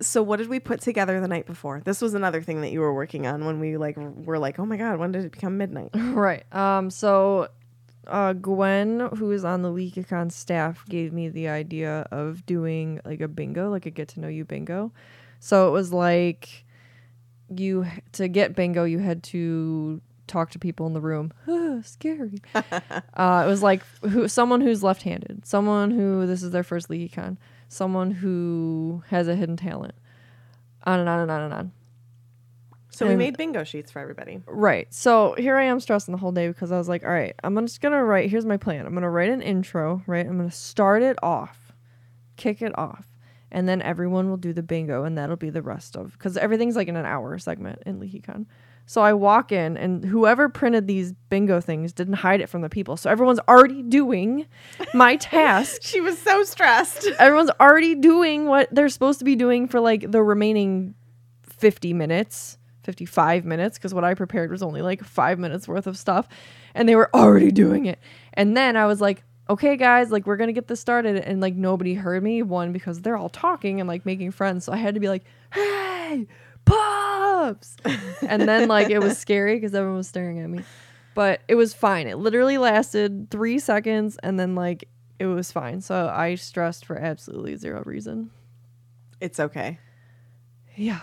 So what did we put together the night before? This was another thing that you were working on when we like were like, oh my god, when did it become midnight? Right. Um. So, uh, Gwen, who is on the LeakyCon staff, gave me the idea of doing like a bingo, like a get to know you bingo. So it was like you to get bingo, you had to talk to people in the room. Scary. uh, it was like who someone who's left-handed, someone who this is their first LeakyCon, someone who has a hidden talent. On and on and on and on. So we made bingo sheets for everybody. Right. So here I am stressing the whole day because I was like, all right, I'm just going to write, here's my plan. I'm going to write an intro, right? I'm going to start it off, kick it off, and then everyone will do the bingo, and that'll be the rest of, because everything's like in an hour segment in LeakyCon. So I walk in, and whoever printed these bingo things didn't hide it from the people. So everyone's already doing my task She was so stressed. everyone's already doing what they're supposed to be doing for like the remaining 50 minutes 55 minutes because what i prepared was only like five minutes worth of stuff and they were already doing it and then i was like okay guys like we're gonna get this started and like nobody heard me one because they're all talking and like making friends so i had to be like hey pops and then like it was scary because everyone was staring at me but it was fine it literally lasted three seconds and then like it was fine so i stressed for absolutely zero reason It's okay. yeah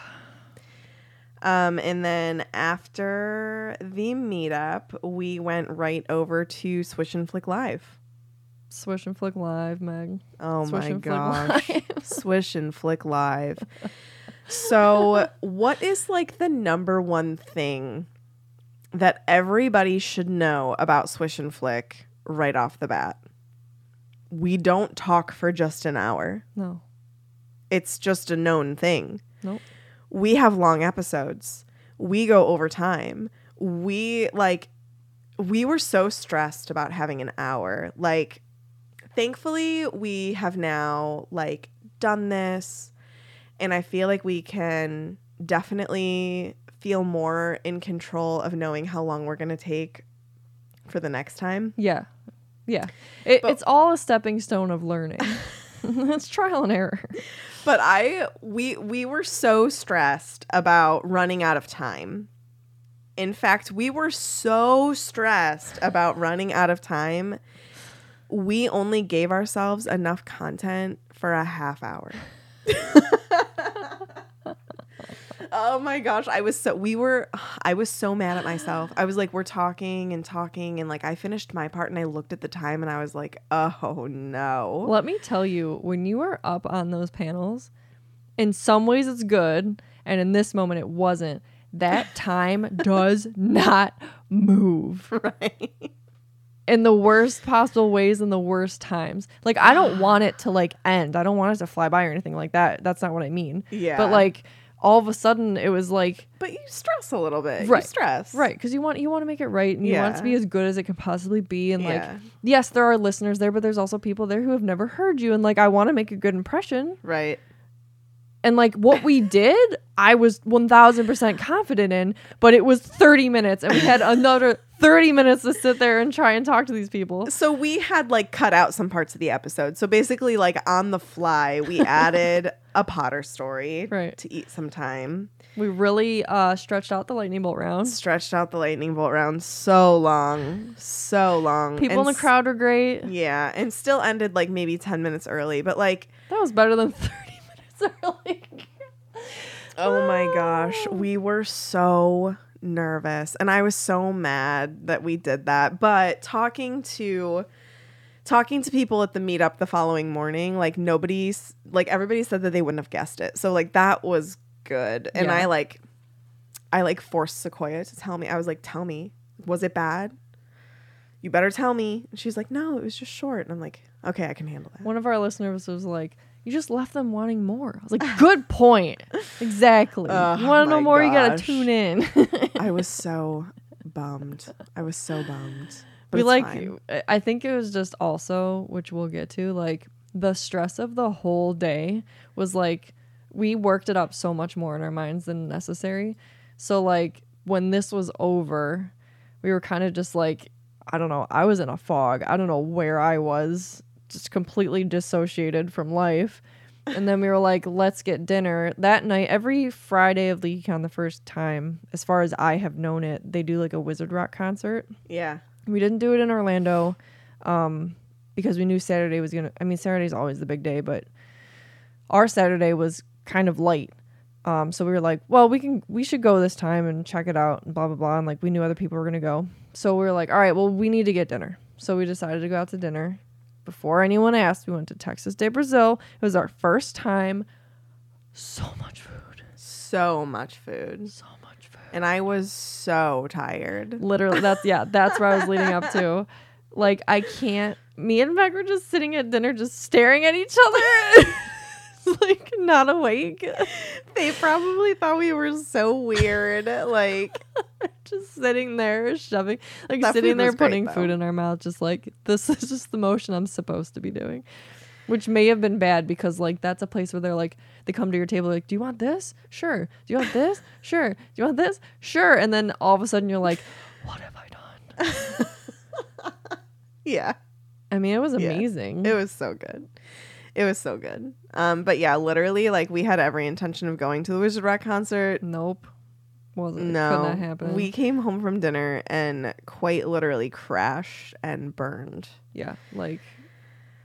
Um, and then after the meetup, we went right over to Swish and Flick Live. swish and flick live meg Oh Swish my gosh. Swish and Flick Live. So, what is like the number one thing that everybody should know about Swish and Flick right off the bat? We don't talk for just an hour. no It's just a known thing. nope we have long episodes. We go over time. We like we were so stressed about having an hour. Like thankfully we have now like done this and I feel like we can definitely feel more in control of knowing how long we're going to take for the next time. yeah yeah it, But- it's all a stepping stone of learning it's trial and error But I we we were so stressed about running out of time. In fact, we were so stressed about running out of time. We only gave ourselves enough content for a half hour. Oh my gosh, I was so we were I was so mad at myself. I was like we're talking and talking and like I finished my part and I looked at the time and I was like, "Oh no." let me tell you when you are up on those panels in some ways it's good and in this moment it wasn't that time does not move right. In the worst possible ways in the worst times. Like I don't want it to like end. I don't want it to fly by or anything like that. That's not what I mean. Yeah. But like all of a sudden it was like But you stress a little bit. Right. You stress. right because you want you want to make it right and you want it to be as good as it can possibly be and like yes there are listeners there but there's also people there who have never heard you and like i want to make a good impression Right. and like what we did i was 1000% confident in but it was 30 minutes and we had another 30 minutes to sit there and try and talk to these people So we had like cut out some parts of the episode. So basically, like on the fly, we added a Potter story Right. to eat some time. we really uh stretched out the lightning bolt round Stretched out the lightning bolt round so long, so long. people in the crowd were great Yeah, and still ended like maybe ten minutes early, but like. that was better than 30 minutes early Oh my gosh, we were so nervous and I was so mad that we did that. But talking to talking to people at the meetup the following morning, like nobody's like everybody said that they wouldn't have guessed it. So like that was good. And Yeah. I like I like forced Sequoia to tell me. I was like, "Tell me. Was it bad?" You better tell me. And she's like, "No, it was just short." And I'm like, "Okay, I can handle that." one of our listeners was like you just left them wanting more. I was like good point. Exactly. Oh you want to know my more you gotta tune in. I was so bummed. I was so bummed. But we like fine. I- i think it was just also which we'll get to like the stress of the whole day was like we worked it up so much more in our minds than necessary. So like when this was over we were kind of just like i don't know i was in a fog. I don't know where i was just completely dissociated from life and then we were like let's get dinner that night every friday of leakycon the first time as far as i have known it they do like a wizard rock concert Yeah. we didn't do it in Orlando um, because we knew Saturday was gonna. I mean, Saturday's always the big day, but our Saturday was kind of light. Um, so we were like, well, we can, we should go this time and check it out and blah blah blah. And like we knew other people were gonna go, so we were like, all right, well, we need to get dinner. So we decided to go out to dinner. Before anyone asked, we went to Texas de Brazil. It was our first time. So much food. So much food. So much food. And I was so tired. Literally, that's yeah, that's where I was leading up to. Like, I can't. Me and Meg were just sitting at dinner, just staring at each other, like not awake, They probably thought we were so weird. Like, just sitting there shoving, like That sitting there was great, putting food in our mouth, just like this is just the motion I'm supposed to be doing. Which may have been bad because like that's a place where they're like they come to your table like, do you want this? Sure. Do you want this? Sure. Do you want this? Sure. And then all of a sudden you're like, what have I done? yeah, I mean, it was Yeah. amazing. it was so good. It was so good. Um, but yeah, literally, like we had every intention of going to the Wizard Rock concert. Nope. Wasn't could No, not happen. we came home from dinner and quite literally crashed and burned. yeah, like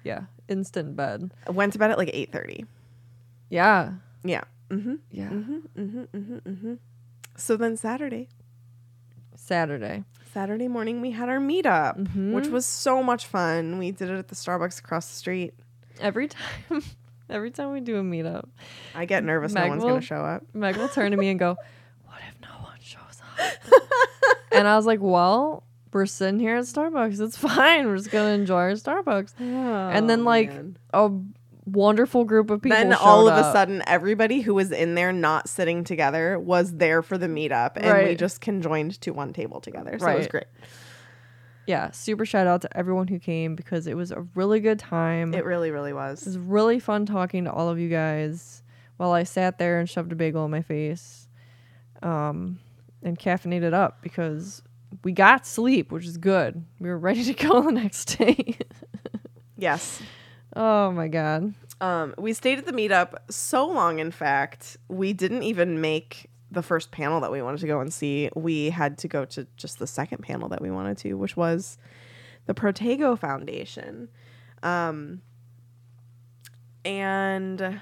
yeah, instant bed. Went to bed at like eight thirty. Yeah. Yeah. Mm-hmm. Yeah. Mm-hmm. Mm-hmm. Mm-hmm. Mm-hmm. So then Saturday, Saturday. Saturday morning, we had our meetup, which Mhm. was so much fun. We did it at the Starbucks across the street. Every time every time we do a meetup, I get nervous no one's will- gonna show up. Meg will turn to me and go, What if no one shows up? and I was like, Well, we're sitting here at Starbucks. It's fine. We're just gonna enjoy our Starbucks. and then Oh, like man. a wonderful group of people. then all of showed a sudden, everybody who was in there not sitting together was there for the meetup, and we just conjoined to one table together. So it was great. Yeah, super shout out to everyone who came because it was a really good time. It really, really was. It was really fun talking to all of you guys while I sat there and shoved a bagel in my face um, and caffeinated up because we got sleep, which is good. We were ready to go the next day. Yes. oh my God. Um, we stayed at the meetup so long, in fact, we didn't even make the first panel that we wanted to go and see. We had to go to just the second panel that we wanted to, which was the Protego Foundation. Um, and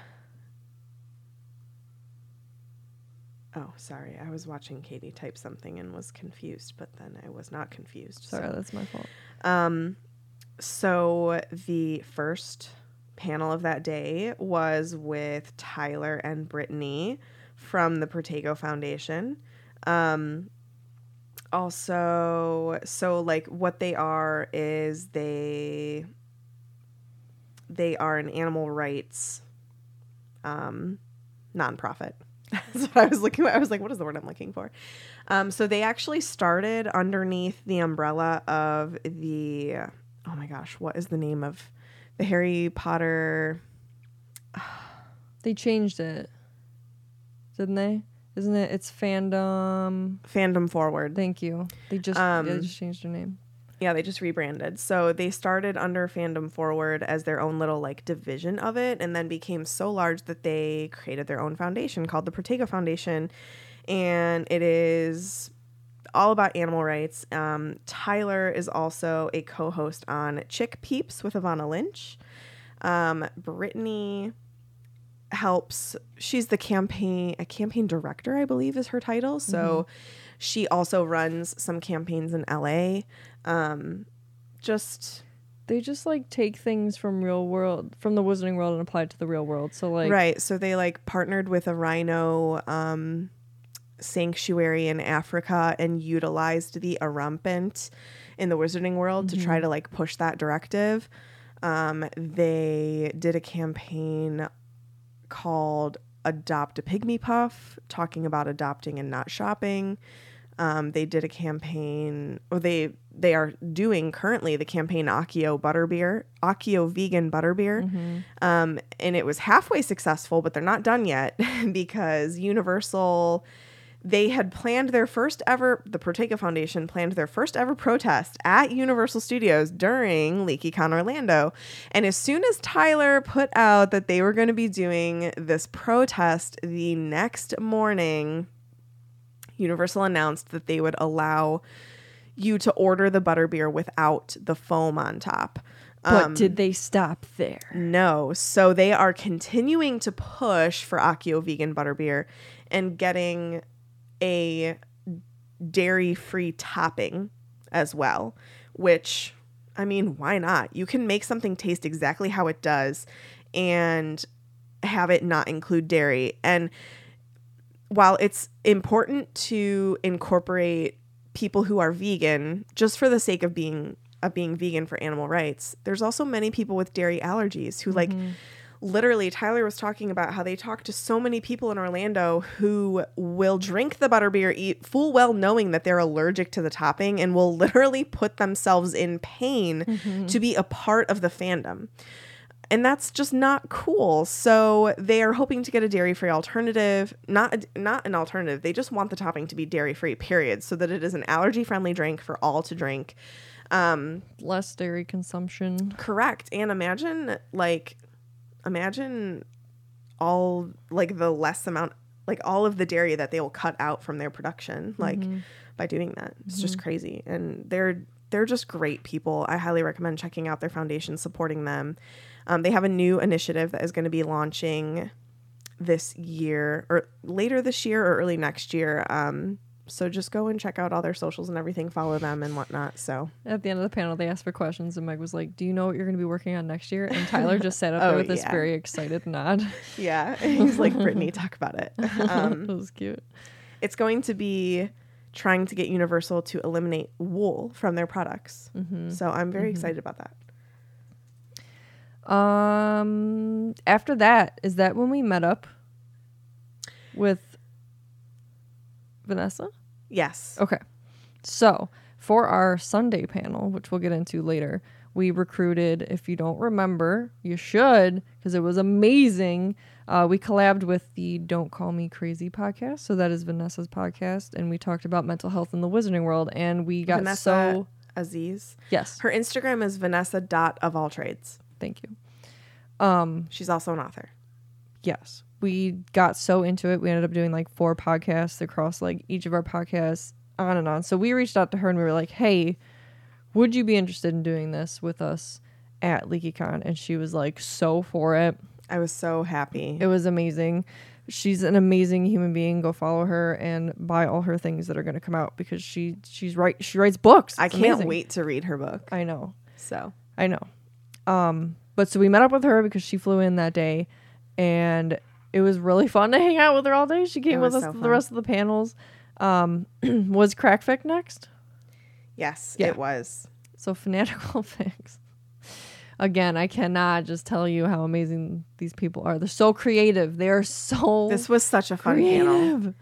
oh, sorry, I was watching Katie type something and was confused, but then I was not confused. so- Sorry, that's my fault. um, so the first panel of that day was with Tyler and Brittany from the Protego Foundation. Um, also, so like what they are is they they are an animal rights um, nonprofit. That's what I was looking For. I was like, what is the word I'm looking for? Um, so they actually started underneath the umbrella of the oh my gosh, what is the name of the Harry Potter They changed it, didn't they? Isn't it? It's fandom. fandom forward? Thank you. They just Um, they just changed their name. Yeah, they just rebranded. So they started under Fandom Forward as their own little like division of it and then became so large that they created their own foundation called the Protego Foundation. And it is all about animal rights. Um, Tyler is also a co host on Chick Peeps with Evanna Lynch. Um, Brittany helps she's the campaign a campaign director i believe is her title so she also runs some campaigns in la um just They just like take things from real world, from the Wizarding world, and apply it to the real world. So like, right so they like partnered with a rhino um sanctuary in africa and utilized the Erumpent in the wizarding world to try to like push that directive. Um they did a campaign called adopt a pygmy puff talking about adopting and not shopping. Um, they did a campaign or they they are doing currently the campaign Accio butterbeer Accio vegan butterbeer um, and it was halfway successful but they're not done yet because Universal they had planned their first ever the Protego Foundation planned their first ever protest at Universal Studios during LeakyCon Orlando. And as soon as Tyler put out that they were going to be doing this protest the next morning, Universal announced that they would allow you to order the butterbeer without the foam on top. but Um, did they stop there? no. So they are continuing to push for Accio vegan butterbeer and getting a dairy free topping as well, which I mean, why not? You can make something taste exactly how it does and have it not include dairy. And while it's important to incorporate people who are vegan just for the sake of being of being vegan for animal rights, there's also many people with dairy allergies who like mm-hmm. literally Tyler was talking about how they talk to so many people in Orlando who will drink the butterbeer eat full well knowing that they're allergic to the topping and will literally put themselves in pain mm-hmm. to be a part of the fandom. And that's just not cool. So they are hoping to get a dairy-free alternative, not a, not an alternative. They just want the topping to be dairy-free, period, so that it is an allergy-friendly drink for all to drink. Um, Less dairy consumption. Correct. And imagine like imagine all like the less amount like all of the dairy that they will cut out from their production like by doing that. It's just crazy. And they're they're just great people. I highly recommend checking out their foundation, supporting them. Um, they have a new initiative that is going to be launching this year or later this year or early next year. Um, so just go and check out all their socials and everything, follow them and whatnot. So At the end of the panel, they asked for questions, and Meg was like, "Do you know what you're going to be working on next year?" And Tyler just sat up Oh, there with this very excited nod. yeah, he's like Brittany, talk about it. Um, that was cute. it's going to be trying to get Universal to eliminate wool from their products. So I'm very excited about that. Um, after that, is that when we met up with Vanessa? Yes. Okay. So, for our Sunday panel, which we'll get into later, we recruited, if you don't remember, you should, because it was amazing. Uh, we collabed with the Don't Call Me Crazy podcast. So, that is Vanessa's podcast. And we talked about mental health in the wizarding world. And we got Vanessa so. Aziz. Yes. Her Instagram is Vanessa dot of all trades. Thank you. Um, she's also an author. yes we got so into it we ended up doing like four podcasts across like each of our podcasts on and on so we reached out to her and we were like hey would you be interested in doing this with us at leakycon and she was like so for it I was so happy. it was amazing she's an amazing human being go follow her and buy all her things that are going to come out because she she's right she writes books I It's can't amazing. wait to read her book. i know So I know. Um, but so we met up with her because she flew in that day, and it was really fun to hang out with her all day. She came with us so to the rest of the panels. Um, was Crackfic next? yes, Yeah. it was. So fanatical fix. again, I cannot just tell you how amazing these people are. They're so creative. They are so This was such a fun panel. creative.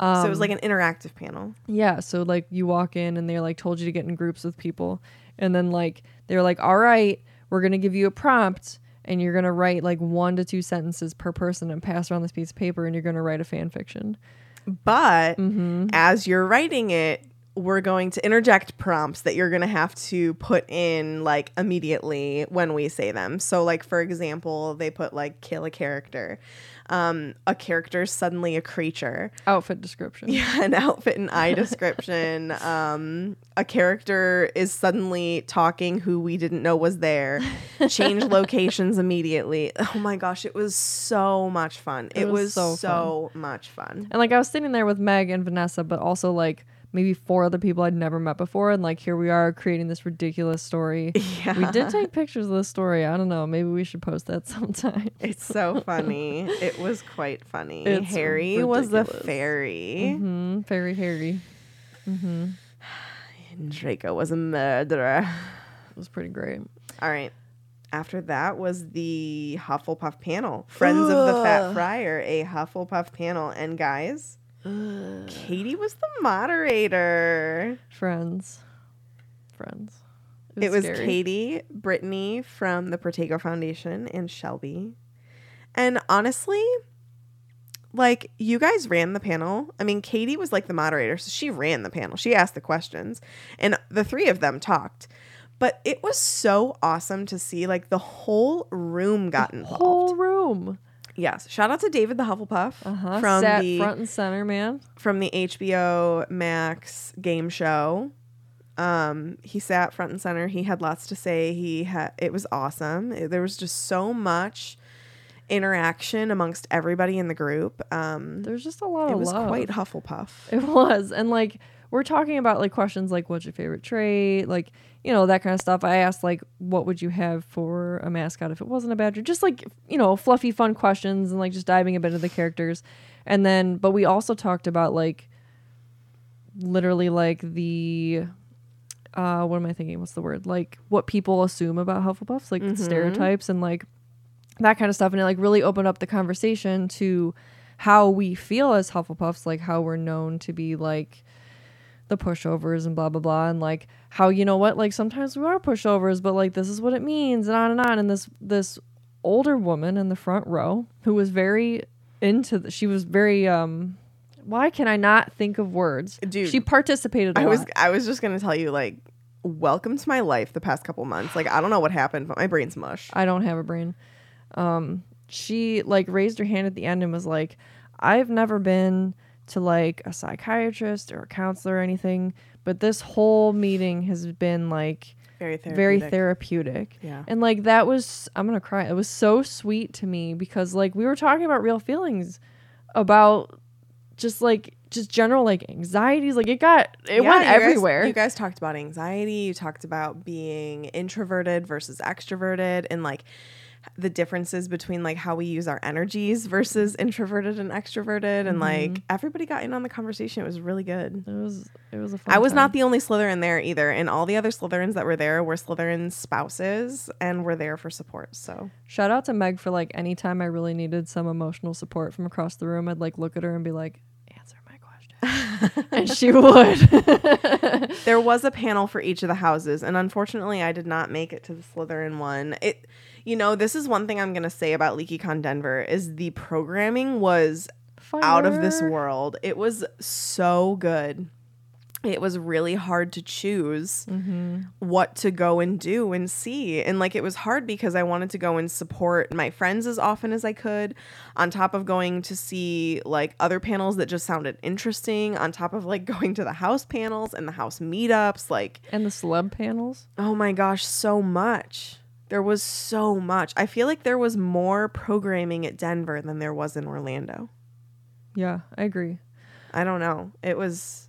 so it was like an interactive panel. Yeah, so like you walk in and they're like told you to get in groups with people. And then like they're like, "All right, we're going to give you a prompt and you're going to write like one to two sentences per person and pass around this piece of paper and you're going to write a fan fiction." But Mm-hmm. as you're writing it, we're going to interject prompts that you're going to have to put in like immediately when we say them. So, like, for example, they put like kill a character. Um, a character is suddenly a creature. Outfit description. Yeah, an outfit and eye description. um, a character is suddenly talking who we didn't know was there. Change locations immediately. Oh my gosh, it was so much fun. It, was was, so so, much fun. And like I was sitting there with Meg and Vanessa, but also like maybe four other people I'd never met before. And like here we are creating this ridiculous story. Yeah. We did take pictures of this story. I don't know. Maybe we should post that sometime. It's so funny. it was quite funny. It's Harry was a ridiculous. fairy, hmm Very hairy. and Draco was a murderer. It was pretty great. All right. After that was the Hufflepuff panel. Friends of the Fat Friar, a Hufflepuff panel. And guys, Katie was the moderator. Friends. Friends. It was scary. Katie, Brittany from the Protego Foundation, and Shelby. And honestly, like you guys ran the panel. I mean, Katie was like the moderator, so she ran the panel. She asked the questions, and the three of them talked. But it was so awesome to see like the whole room got involved. Whole room. Yes. Shout out to David the Hufflepuff Uh-huh. from Sat the front and center, man. from the HBO Max game show. Um, he sat front and center. He had lots to say. He had it was awesome. It- There was just so much interaction amongst everybody in the group. Um, There's just a lot of it of was love. quite Hufflepuff. It was. And like we're talking about like questions like what's your favorite trait? Like, you know, that kind of stuff. I asked like what would you have for a mascot if it wasn't a badger? Just like, you know, fluffy fun questions and like just diving a bit into the characters. And then but we also talked about like literally like the uh what am I thinking? What's the word? Like what people assume about Hufflepuffs, like the stereotypes and like that kind of stuff and it like really opened up the conversation to how we feel as Hufflepuffs, like how we're known to be like the pushovers and blah blah blah and like how you know what like sometimes we are pushovers but like this is what it means and on and on and this this older woman in the front row who was very into the, she was very um why can I not think of words Dude, she participated a I was. I was just gonna tell you like, welcome to my life the past couple months. Like I don't know what happened, but my brain's mush. I don't have a brain. Um, she like raised her hand at the end and was like, I've never been to like a psychiatrist or a counselor or anything, but this whole meeting has been like Very therapeutic. very therapeutic. Yeah. And like that was I'm gonna cry. It was so sweet to me because like we were talking about real feelings about just like just general like anxieties. Like it got it Yeah, went you guys- everywhere. you guys talked about anxiety. You talked about being introverted versus extroverted, and like the differences between like how we use our energies versus introverted and extroverted, and mm-hmm. like everybody got in on the conversation. It was really good. it was it was a fun I was time. not the only Slytherin there either, and all the other Slytherins that were there were slytherin spouses and were there for support. So Shout out to Meg for like anytime I really needed some emotional support from across the room, I'd like look at her and be like, answer my question. and she would. there was a panel for each of the houses, and unfortunately, I did not make it to the Slytherin one. It, you know, this is one thing I'm gonna say about LeakyCon Denver is the programming was out of this world. It was so good. It was really hard to choose mm-hmm. what to go and do and see. And like it was hard because I wanted to go and support my friends as often as I could, on top of going to see like other panels that just sounded interesting, on top of like going to the house panels and the house meetups. Like, And the celeb panels. oh my gosh, so much. There was so much. I feel like there was more programming at Denver than there was in Orlando. Yeah, I agree. I don't know. It was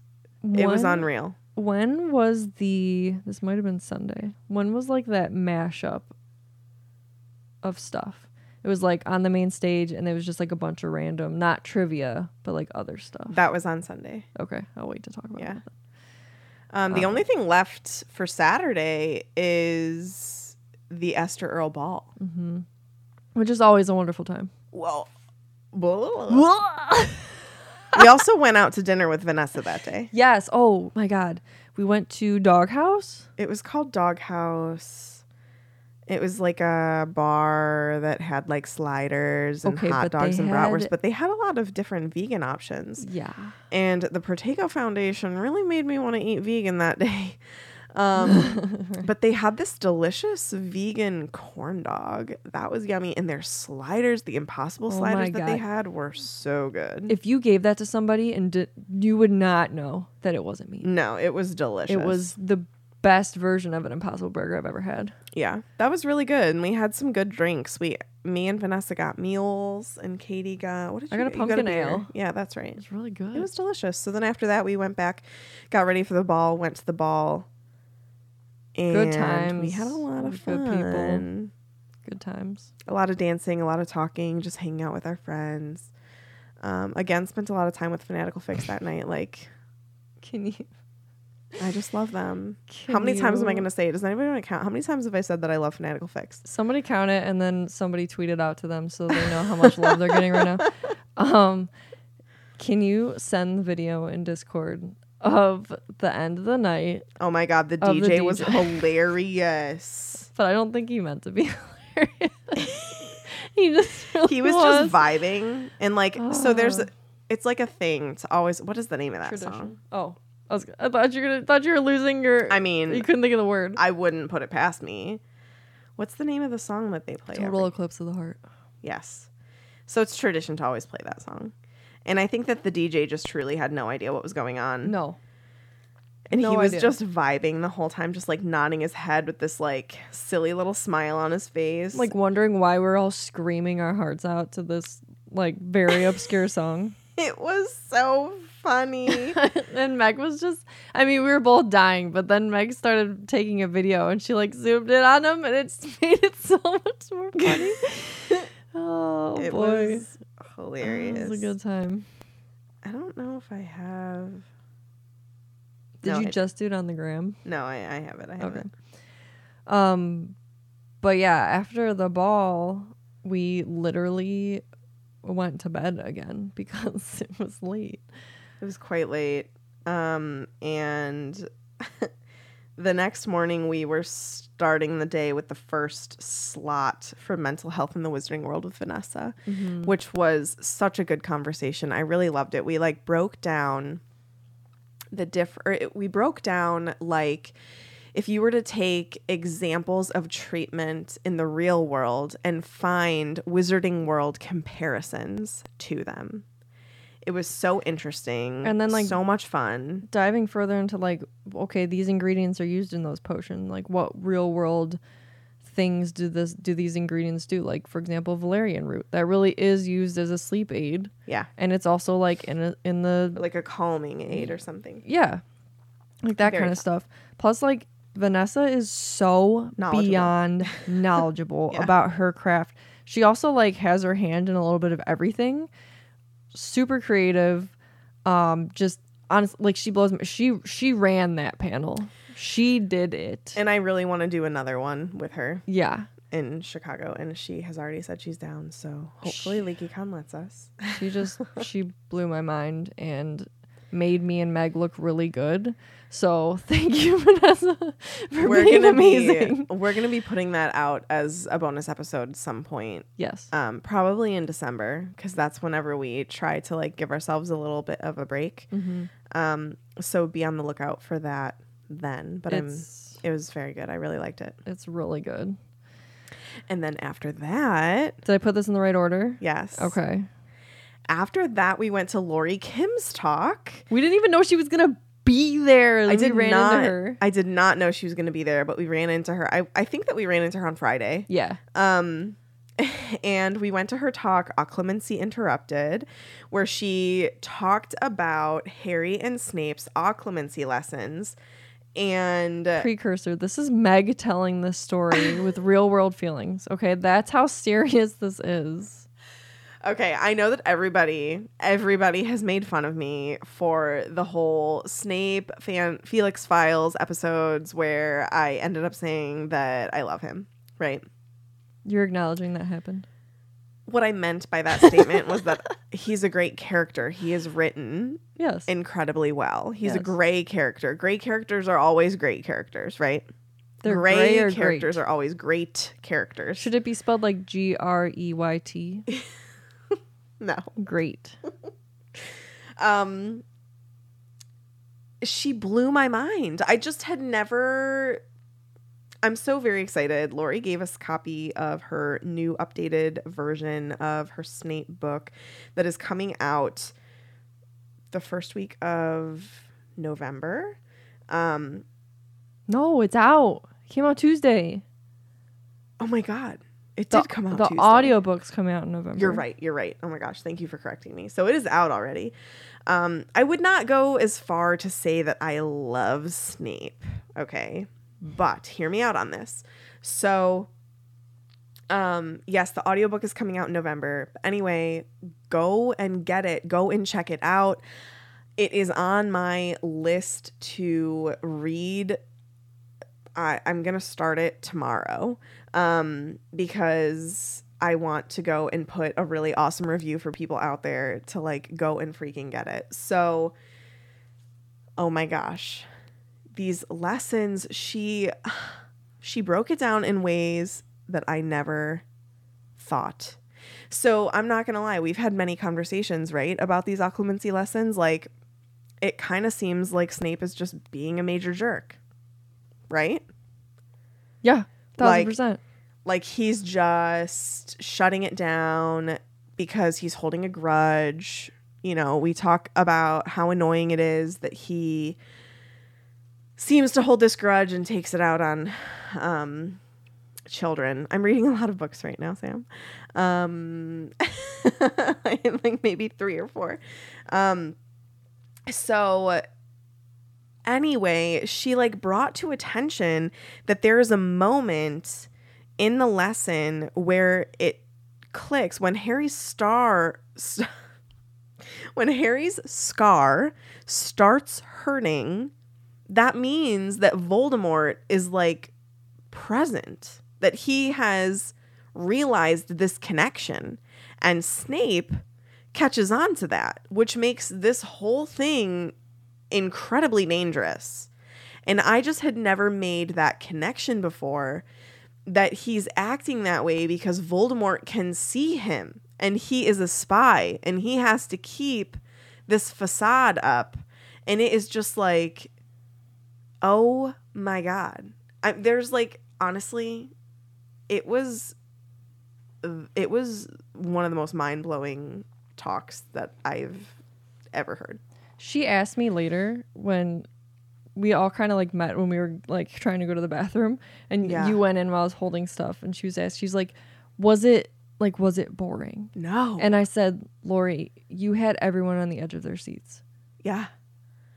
it was unreal. When was the this might have been Sunday. When was like that mashup of stuff? It was like on the main stage and it was just like a bunch of random, not trivia, but like other stuff. That was on Sunday. Okay, I'll wait to talk about Yeah. that. Um, the only thing left for Saturday is the Esther Earl Ball. Mm-hmm. which is always a wonderful time. Well, we also went out to dinner with Vanessa that day. yes. Oh my God. We went to Doghouse. It was called Doghouse. It was like a bar that had like sliders and Okay, hot dogs and bratwurst, had- but they had a lot of different vegan options. Yeah. And the Protego Foundation really made me want to eat vegan that day. Um, but they had this delicious vegan corn dog that was yummy, and their sliders, the Impossible Oh sliders that they had, were so good. If you gave that to somebody and di- you would not know that it wasn't me. no, it was delicious. It was the best version of an Impossible Burger I've ever had. Yeah, that was really good, and we had some good drinks. We, me and Vanessa got meals, and Katie got what did I you got a get? Pumpkin beer. ale. Yeah, that's right. It's really good. It was delicious. So then after that, we went back, got ready for the ball, went to the ball, and Good times. We had a lot of fun. good people. good times. A lot of dancing, a lot of talking, just hanging out with our friends. Um, again, spent a lot of time with Fanatical Fix that night. Like, Can you? I just love them. How Can many times am I going to say it? Does anybody want to count? How many times have I said that I love Fanatical Fix? Somebody count it and then somebody tweet it out to them so they know how much love they're getting right now. Um, can you send the video in Discord of the end of the night? Oh my God, the Of the DJ, was hilarious. But I don't think he meant to be hilarious. he just really he was, just vibing and like so there's Oh. it's like a thing to always what is the name of that song. Oh, I was. I thought you were gonna. Thought you were losing your. i mean you couldn't think of the word. i wouldn't put it past me what's the name of the song that they play Total every- eclipse of the heart. yes so it's tradition to always play that song and i think that the dj just truly had no idea what was going on No. and he was idea. just vibing the whole time just like nodding his head with this like silly little smile on his face Like wondering why we're all screaming our hearts out to this like very obscure song. it was so funny and Meg was just I mean, we were both dying, but then Meg started taking a video and she like zoomed in on him and it's made it so much more funny. oh it boy. was hilarious It was a good time. i don't know if i have Did No, you I- just do it on the gram? No, I, I have it. I have Okay. it. Um, but yeah, after the ball, we literally went to bed again because it was late. It was quite late. Um, and the next morning we were starting the day with the first slot for mental health in the wizarding world with Vanessa, mm-hmm. which was such a good conversation. I really loved it. We like broke down the diff or it, we broke down like if you were to take examples of treatment in the real world and find wizarding world comparisons to them. It was so interesting And then, like- so much fun. Diving further into like, okay, these ingredients are used in those potions. Like, what real world things do this do these ingredients do? Like, for example, valerian root that really is used as a sleep aid, Yeah. and it's also like in a, in the Like a calming aid or something. Yeah. Like that Very kind of stuff. Plus, like, Vanessa is so Knowledgeable. beyond knowledgeable Yeah. about her craft. She also, like, has her hand in a little bit of everything. Super creative. Um, just honestly, like, she blows me. She, she ran that panel. She did it. And I really want to do another one with her yeah. in Chicago. And she has already said she's down. So hopefully LeakyCon lets us. She just, she blew my mind and made me and Meg look really good. So thank you, Vanessa, for We're being amazing. be we're gonna be putting that out as a bonus episode at some point. Yes. Um, probably in December because that's whenever we try to like give ourselves a little bit of a break. Mm-hmm. Um, so be on the lookout for that then. But I'm, it was very good. I really liked it. It's really good. And then after that, Did I put this in the right order? yes. Okay. After that, we went to Lorrie Kim's talk. We didn't even know she was gonna be there. I did ran not. into her. I did not know she was going to be there, but we ran into her. I, I think that we ran into her on Friday. Yeah. Um, and we went to her talk, Occlumency Interrupted, where she talked about Harry and Snape's Occlumency lessons. And Precursor. This is Meg telling this story with real world feelings. Okay, that's how serious this is. Okay, I know that everybody, everybody has made fun of me for the whole Snape fan Felix Files episodes where I ended up saying that I love him. Right. You're acknowledging that happened. What I meant by that statement was that he's a great character. He is written Yes. incredibly well. He's a gray character. Gray characters are always great characters, right? They're gray gray characters great? are always great characters. Should it be spelled like G R E Y T? no. Great. um she blew my mind. I just had never I'm so very excited. Lorrie gave us a copy of her new updated version of her Snape book that is coming out the first week of November. Um No, it's out. Came out Tuesday. oh my god. It The, did come out the Tuesday. audiobooks come out in November. You're right. You're right. Oh my gosh. Thank you for correcting me. So it is out already. Um, I would not go as far to say that I love Snape. Okay. But hear me out on this. So, um, yes, the audiobook is coming out in November. But anyway, go and get it. Go and check it out. It is on my list to read I, I'm gonna start it tomorrow um, because I want to go and put a really awesome review for people out there to like go and freaking get it. So, oh my gosh, these lessons she she broke it down in ways that I never thought. So I'm not gonna lie, we've had many conversations, right, about these occlumency lessons. Like, it kind of seems like Snape is just being a major jerk, right? Yeah. Thousand Like- percent. like he's just shutting it down because he's holding a grudge. You know, we talk about how annoying it is that he seems to hold this grudge and takes it out on um, children. I'm reading a lot of books right now, Sam. Um, I think maybe three or four. Um, so anyway, she like brought to attention that there is a moment in the lesson where it clicks when Harry's star st- when Harry's scar starts hurting that means that Voldemort is like present that he has realized this connection. And Snape catches on to that which makes this whole thing incredibly dangerous and I just had never made that connection before that he's acting that way because Voldemort can see him and he is a spy and he has to keep this facade up. And it is just like, oh my God. I, there's like, honestly, it was, it was one of the most mind blowing talks that I've ever heard. She asked me later when we all kind of like met when we were like trying to go to the bathroom and Yeah. you went in while I was holding stuff and she was asked she's like was it like was it boring No. and I said Lorrie you had everyone on the edge of their seats yeah.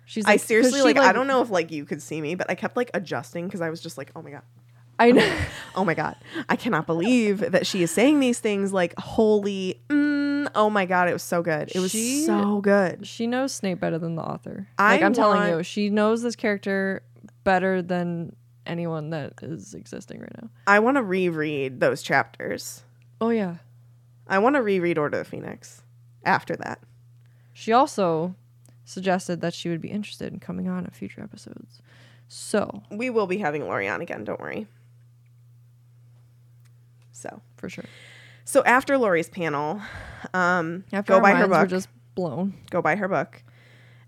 she's I seriously she, like, I don't know if like you could see me, but I kept like adjusting because I was just like, oh my god, I know oh my god, I cannot believe that she is saying these things. Like, holy, mm, oh my god, it was so good. It was She- so good. she knows Snape better than the author I like I'm telling want- you she knows this character better than anyone that is existing right now I want to reread those chapters. oh yeah I want to reread Order of the Phoenix after that. She also suggested that she would be interested in coming on in future episodes. So, We will be having Lorrie on again. Don't worry. So, for sure. So after Lorrie's panel, um, After go buy her minds were book. just blown. go buy her book.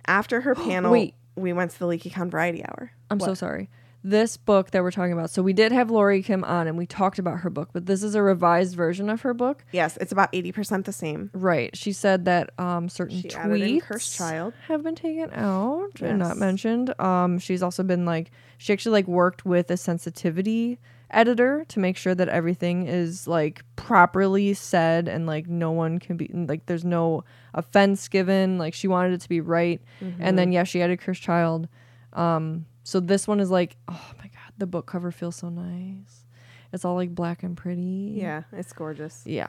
After her panel, Wait. we went to the LeakyCon Variety Hour. I'm so sorry. This book that we're talking about. So we did have Lorrie Kim on and we talked about her book, but this is a revised version of her book. Yes, it's about eighty percent the same. Right. She said that um, certain She tweets Cursed Child. have been taken out and not mentioned. Um, she's also been like she actually like worked with a sensitivity editor to make sure that everything is like properly said and like no one can be like there's no offense given. Like she wanted it to be right. And Mm-hmm. then yeah, she added Cursed Child. Um, so this one is like, oh my god, the book cover feels so nice. It's all like black and pretty. Yeah, it's gorgeous. Yeah.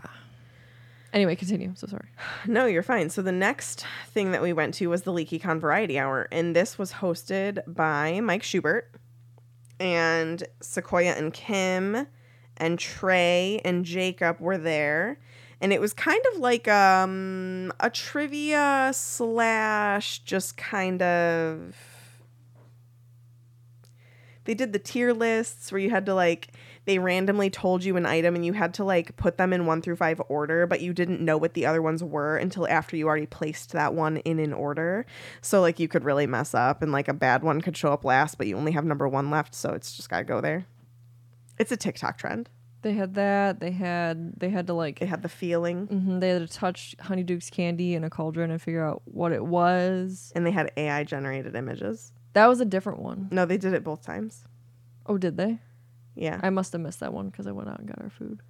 Anyway, continue. So sorry. No, you're fine. So the next thing that we went to was the LeakyCon Variety Hour, and this was hosted by Mike Schubert and Sequoia and Kim and Trey and Jacob were there. And it was kind of like um, a trivia slash just kind of. They did the tier lists where you had to like they randomly told you an item and you had to like put them in one through five order, but you didn't know what the other ones were until after you already placed that one in an order. So like you could really mess up and like a bad one could show up last, but you only have number one left, so it's just gotta go there. It's a TikTok trend. They had that. They had they had to like They had the feeling Mm-hmm, they had to touch Honeydukes candy in a cauldron and figure out what it was. and they had AI generated images. That was a different one. No, they did it both times. Oh, did they? Yeah, I must have missed that one because I went out and got our food.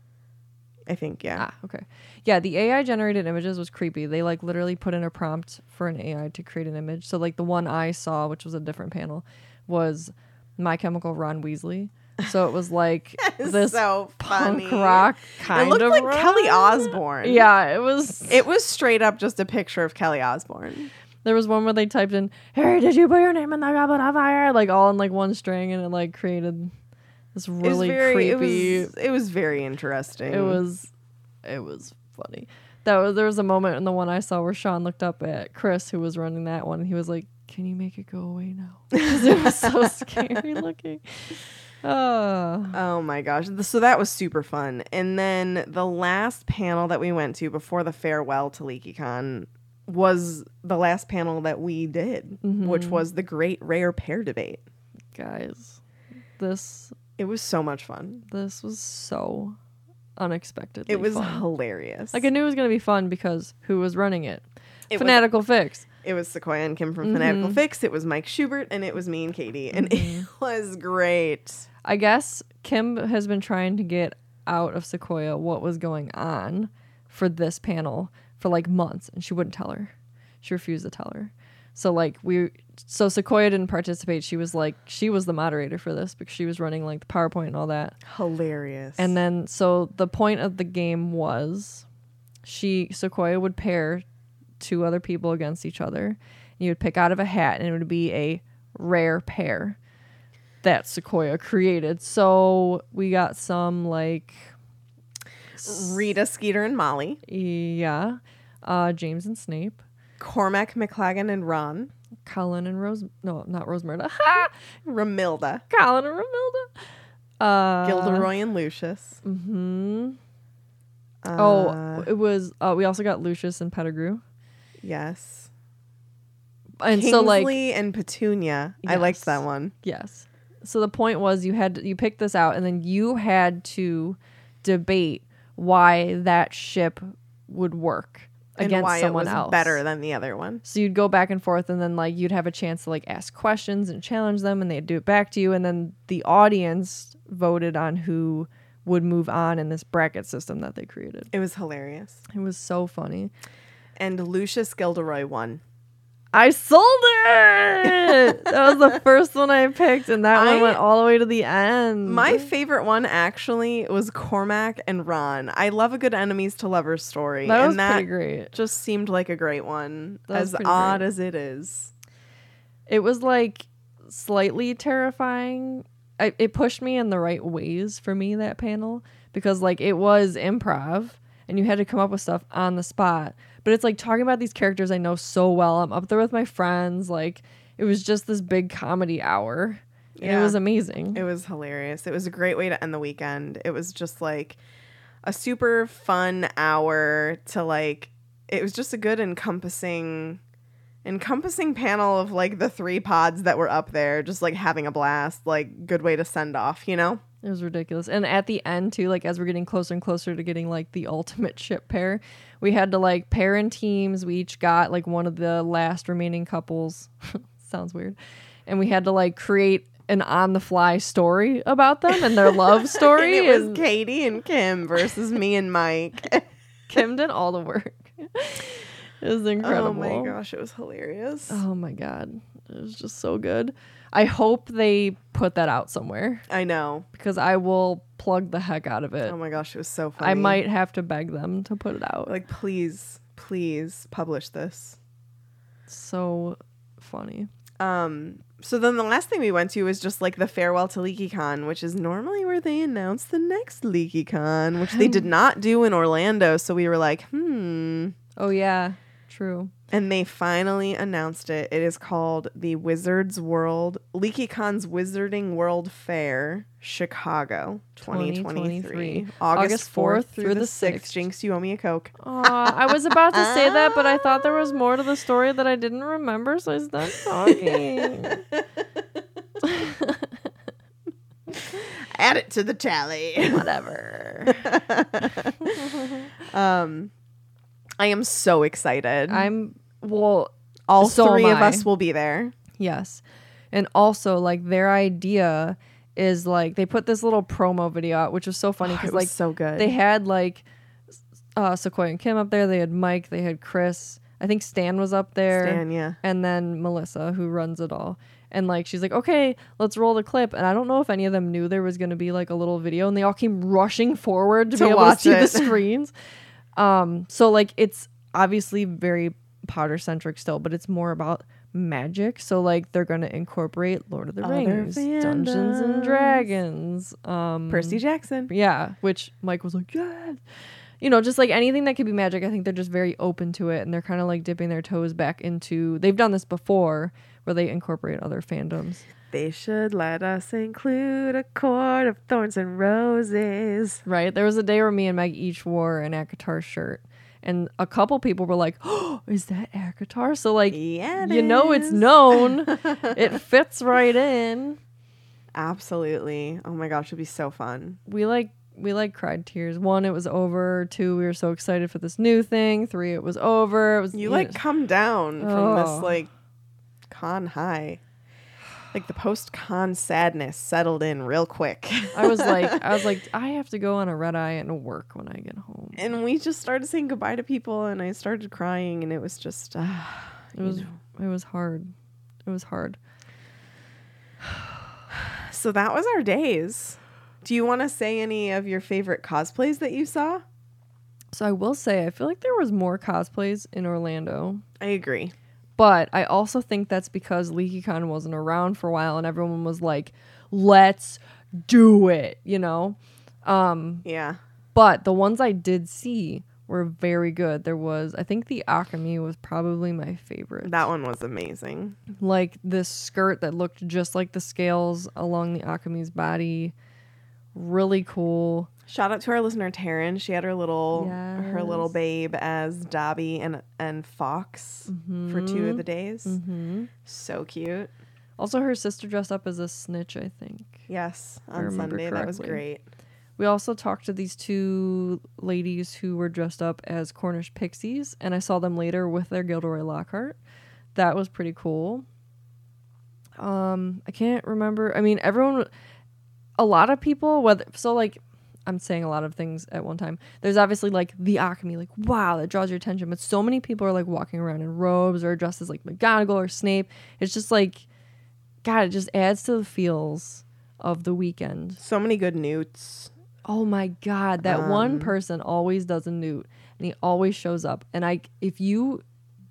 I think yeah. Ah, okay. Yeah, the AI generated images was creepy. They like literally put in a prompt for an AI to create an image. So like the one I saw, which was a different panel, was My Chemical Ron Weasley. So it was like this so punk rock kind of. It looked of like Ron. Kelly Osbourne. Yeah, it was. It was straight up just a picture of Kelly Osbourne. There was one where they typed in, "Harry, did you put your name in the goblet of fire?" Like all in like one string, and it like created It was really very, creepy. It was, it was very interesting. It was it was funny. That was there was a moment in the one I saw where Sean looked up at Chris who was running that one and he was like, Can you make it go away now? 'Cause it was so scary looking. Oh Oh my gosh. So that was super fun. And then the last panel that we went to before the farewell to LeakyCon was the last panel that we did, which Mm-hmm. was the great rare pair debate. guys. This It was so much fun. this was so unexpectedly It was fun. hilarious. like I knew it was gonna be fun because who was running it? It was- Fanatical Fix. It was Sequoia and Kim from Mm-hmm. Fanatical Fix. It was Mike Schubert, and it was me and Katie, and it was great. I guess Kim has been trying to get out of Sequoia what was going on for this panel for like months, and she wouldn't tell her. She refused to tell her. So like we, so Sequoia didn't participate. She was like she was the moderator for this because she was running like the PowerPoint and all that. Hilarious. And then so the point of the game was, she Sequoia would pair two other people against each other. And you would pick out of a hat, and it would be a rare pair that Sequoia created. So we got some like Rita Skeeter and Molly, yeah, uh, James and Snape, Cormac McLaggen and Ron, Colin and Rose. No, not Rosmerta. Romilda, Colin and Romilda. Uh, Gilderoy and Lucius. hmm Uh, oh, it was. Uh, we also got Lucius and Pettigrew. yes. And Kingsley so like and Petunia. I liked that one. Yes. So the point was you had you picked this out and then you had to debate why that ship would work against why someone it was else. better than the other one. So you'd go back and forth and then like you'd have a chance to like ask questions and challenge them and they'd do it back to you and then the audience voted on who would move on in this bracket system that they created. It was hilarious. It was so funny. And Lucius Gilderoy won. I sold it. that was the first one I picked and that I- one went all the way to the end. My favorite one actually was Cormac and Ron. I love a good enemies to lovers story. that and was that pretty great. just seemed like a great one. That as odd great. as it is. it was like slightly terrifying. I, it pushed me in the right ways for me that panel because like it was improv and you had to come up with stuff on the spot. But it's like talking about these characters I know so well. I'm up there with my friends. Like it was just this big comedy hour. And it was amazing. It was hilarious. It was a great way to end the weekend. It was just like a super fun hour to like it was just a good encompassing encompassing panel of like the three pods that were up there just like having a blast like good way to send off you know It was ridiculous. And at the end too, like as we're getting closer and closer to getting like the ultimate ship pair, we had to like pair in teams. We each got like one of the last remaining couples. Sounds weird. And we had to like create an on the fly story about them and their love story. and it was and katie and kim versus me and mike Kim did all the work. it was incredible. oh my gosh it was hilarious Oh my god. It was just so good. I hope they put that out somewhere i know because I will plug the heck out of it. oh my gosh it was so funny I might have to beg them to put it out. like please please publish this so funny. Um, so then the last thing we went to was just like the farewell to LeakyCon, which is normally where they announce the next LeakyCon, which they did not do in Orlando. So we were like, hmm. Oh yeah, true. And they finally announced it. It is called the Wizards World LeakyCon's Wizarding World Fair, Chicago, 2023. 2023. August, August 4th 4th through through the the 6th. 6th. Jinx, you owe me a Coke. I was about to say that, but I thought there was more to the story that I didn't remember, so I stopped talking. Add it to the tally. Whatever. um, I am so excited. I'm well. All so three of I. us will be there. Yes. And also like their idea is like they put this little promo video out, which was so funny Oh, because it was like so good. they had like uh Sequoia and Kim up there, they had Mike, they had Chris. I think Stan was up there. Stan, yeah. And then Melissa, who runs it all. And like she's like, okay, let's roll the clip. And I don't know if any of them knew there was gonna be like a little video, and they all came rushing forward to, To be able to see the screens. Um, so like it's obviously very Potter centric still, but it's more about magic. So like they're gonna incorporate Lord of the Other Rings, Dungeons and. Dragons, um, Percy Jackson. yeah, which Mike was like, yeah. You know, just like anything that could be magic, I think they're just very open to it and they're kind of like dipping their toes back into. They've done this before where they incorporate other fandoms. They should let us include a court of thorns and roses. Right? There was a day where me and Meg each wore an Acotar shirt. And a couple people were like, oh, is that Acotar? So, like, Yeah, you know it's known. it fits right in. Absolutely. Oh my gosh, it'd be so fun. we like we like cried tears. One, it was over. Two, we were so excited for this new thing. Three, it was over. It was You like know, come down from Oh. this like con high. Like the post con sadness settled in real quick. I was like, I was like, I have to go on a red eye and work when I get home. and we just started saying goodbye to people and I started crying and it was just uh, It was it was hard. It was hard. so that was our days. Do you want to say any of your favorite cosplays that you saw? So I will say, I feel like there was more cosplays in Orlando, I agree. But I also think that's because LeakyCon wasn't around for a while, and everyone was like, "Let's do it," you know. Um, Yeah. but the ones I did see were very good. There was, I think, the Occamy was probably my favorite. That one was amazing. like this skirt that looked just like the scales along the Occamy's body. Really cool. Shout out to our listener Taryn. She had her little her little babe as Dobby and and Fawkes for two of the days. Mm-hmm. So cute. Also, her sister dressed up as a snitch, I think. Yes, on Sunday that was great. We also talked to these two ladies who were dressed up as Cornish pixies, and I saw them later with their Gilderoy Lockhart. That was pretty cool. Um, I can't remember. I mean, everyone, a lot of people, whether so like, I'm saying a lot of things at one time. There's obviously like the Occamy, like wow, that draws your attention, but so many people are like walking around in robes or dresses like McGonagall or Snape. It's just like, God, it just adds to the feels of the weekend. So many good newts. Oh my god, that one Um, person always does a newt and he always shows up. And I if you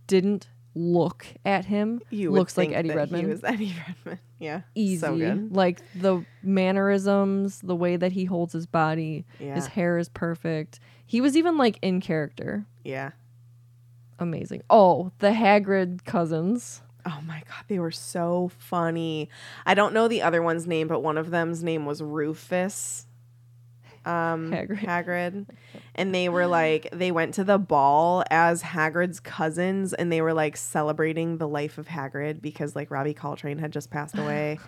didn't look at him, You looks like Eddie Redmayne. He was Eddie Redmayne. Yeah, Easy. So good. Like the mannerisms, the way that he holds his body, Yeah. his hair is perfect. He was even like in character. Yeah. Amazing. Oh, the Hagrid cousins. Oh my god, they were so funny. I don't know the other one's name, but one of them's name was Rufus. Um Hagrid. Hagrid. And they were like they went to the ball as Hagrid's cousins and they were like celebrating the life of Hagrid because like Robbie Coltrane had just passed away.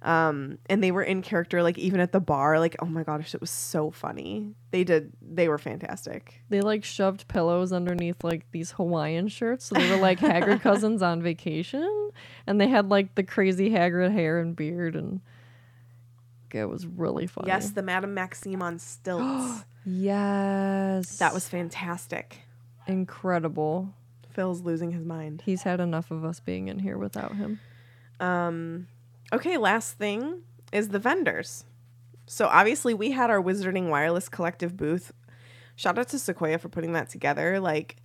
um and they were in character like even at the bar like oh my gosh it was so funny. They did they were fantastic. They like shoved pillows underneath like these Hawaiian shirts. So they were like Hagrid cousins on vacation. And they had like the crazy Hagrid hair and beard and it was really funny. Yes, the Madame Maxime on stilts. Yes. that was fantastic. incredible. Phil's losing his mind. He's had enough of us being in here without him. Um, okay, last thing is the vendors. So obviously we had our Wizarding Wireless Collective booth. Shout out to Sequoia for putting that together. Like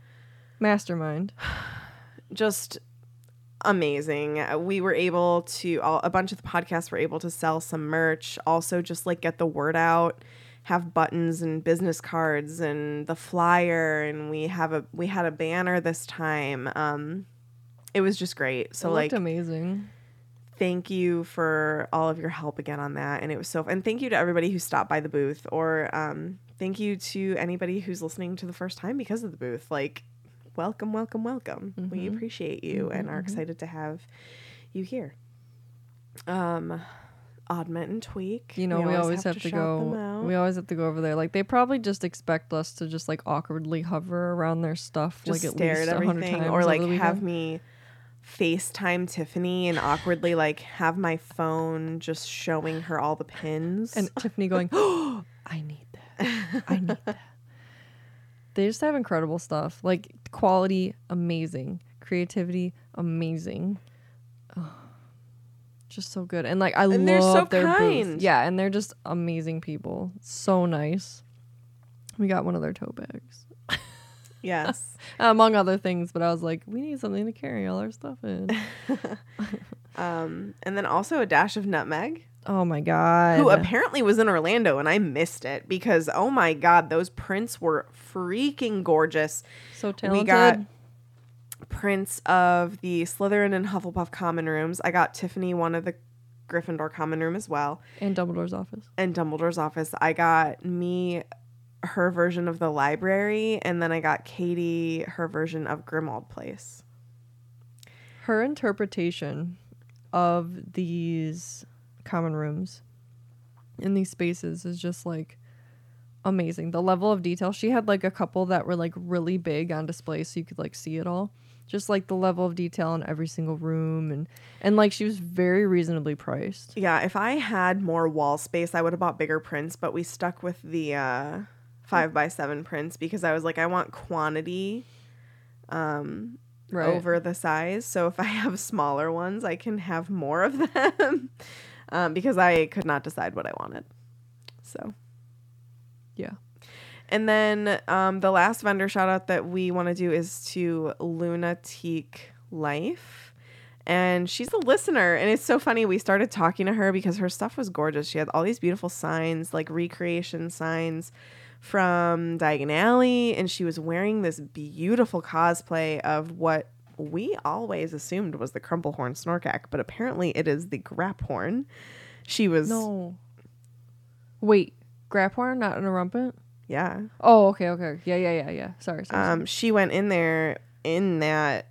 Mastermind. just amazing. We were able to all, a bunch of the podcasts were able to sell some merch, also just like get the word out, have buttons and business cards and the flyer and we have a we had a banner this time. Um it was just great. So it like amazing. thank you for all of your help again on that and it was so and thank you to everybody who stopped by the booth or um thank you to anybody who's listening to the first time because of the booth like welcome welcome welcome we Mm-hmm. appreciate you and are excited to have you here um oddment and tweak You know, we, always, have, to, shout them go. We always have to go over there. Like they probably just expect us to just like awkwardly hover around their stuff, just like at stare least at everything times or like have me FaceTime Tiffany and awkwardly like have my phone just showing her all the pins. and Tiffany going, "Oh, I need that. I need that." They just have incredible stuff. Like quality, amazing. Creativity, amazing. Just so good. And like I And love they're so their booth. Yeah, and they're just amazing people. So nice. We got one of their tote bags. yes. Among other things, but I was like, we need something to carry all our stuff in. Um, and then also a dash of nutmeg, oh my god. who apparently was in Orlando, and I missed it because oh my god, those prints were freaking gorgeous. so talented. We got prints of the Slytherin and Hufflepuff common rooms. I got Tiffany one of the Gryffindor common room as well, and Dumbledore's office. and Dumbledore's office. I got me her version of the library, and then I got Katie her version of Grimmauld Place. her interpretation of these common rooms in these spaces is just like amazing. The level of detail. She had like a couple that were like really big on display so you could like see it all. Just like the level of detail in every single room and and like she was very reasonably priced. Yeah, if I had more wall space, I would have bought bigger prints, but we stuck with the uh, five by seven prints because I was like, I want quantity um, Right. over the size. So if I have smaller ones, I can have more of them um, because I could not decide what I wanted. So. And then um, the last vendor shout out that we want to do is to Lunatique Life. And she's a listener. And it's so funny. We started talking to her because her stuff was gorgeous. She had all these beautiful signs, like recreation signs from Diagon Alley. And she was wearing this beautiful cosplay of what we always assumed was the Crumplehorn Snorkack, but apparently it is the Graphorn. She was, No. Wait, Graphorn, not an Erumpent? Yeah. Oh, okay, okay. Yeah, yeah, yeah, yeah. Sorry, sorry. um, she went in there in that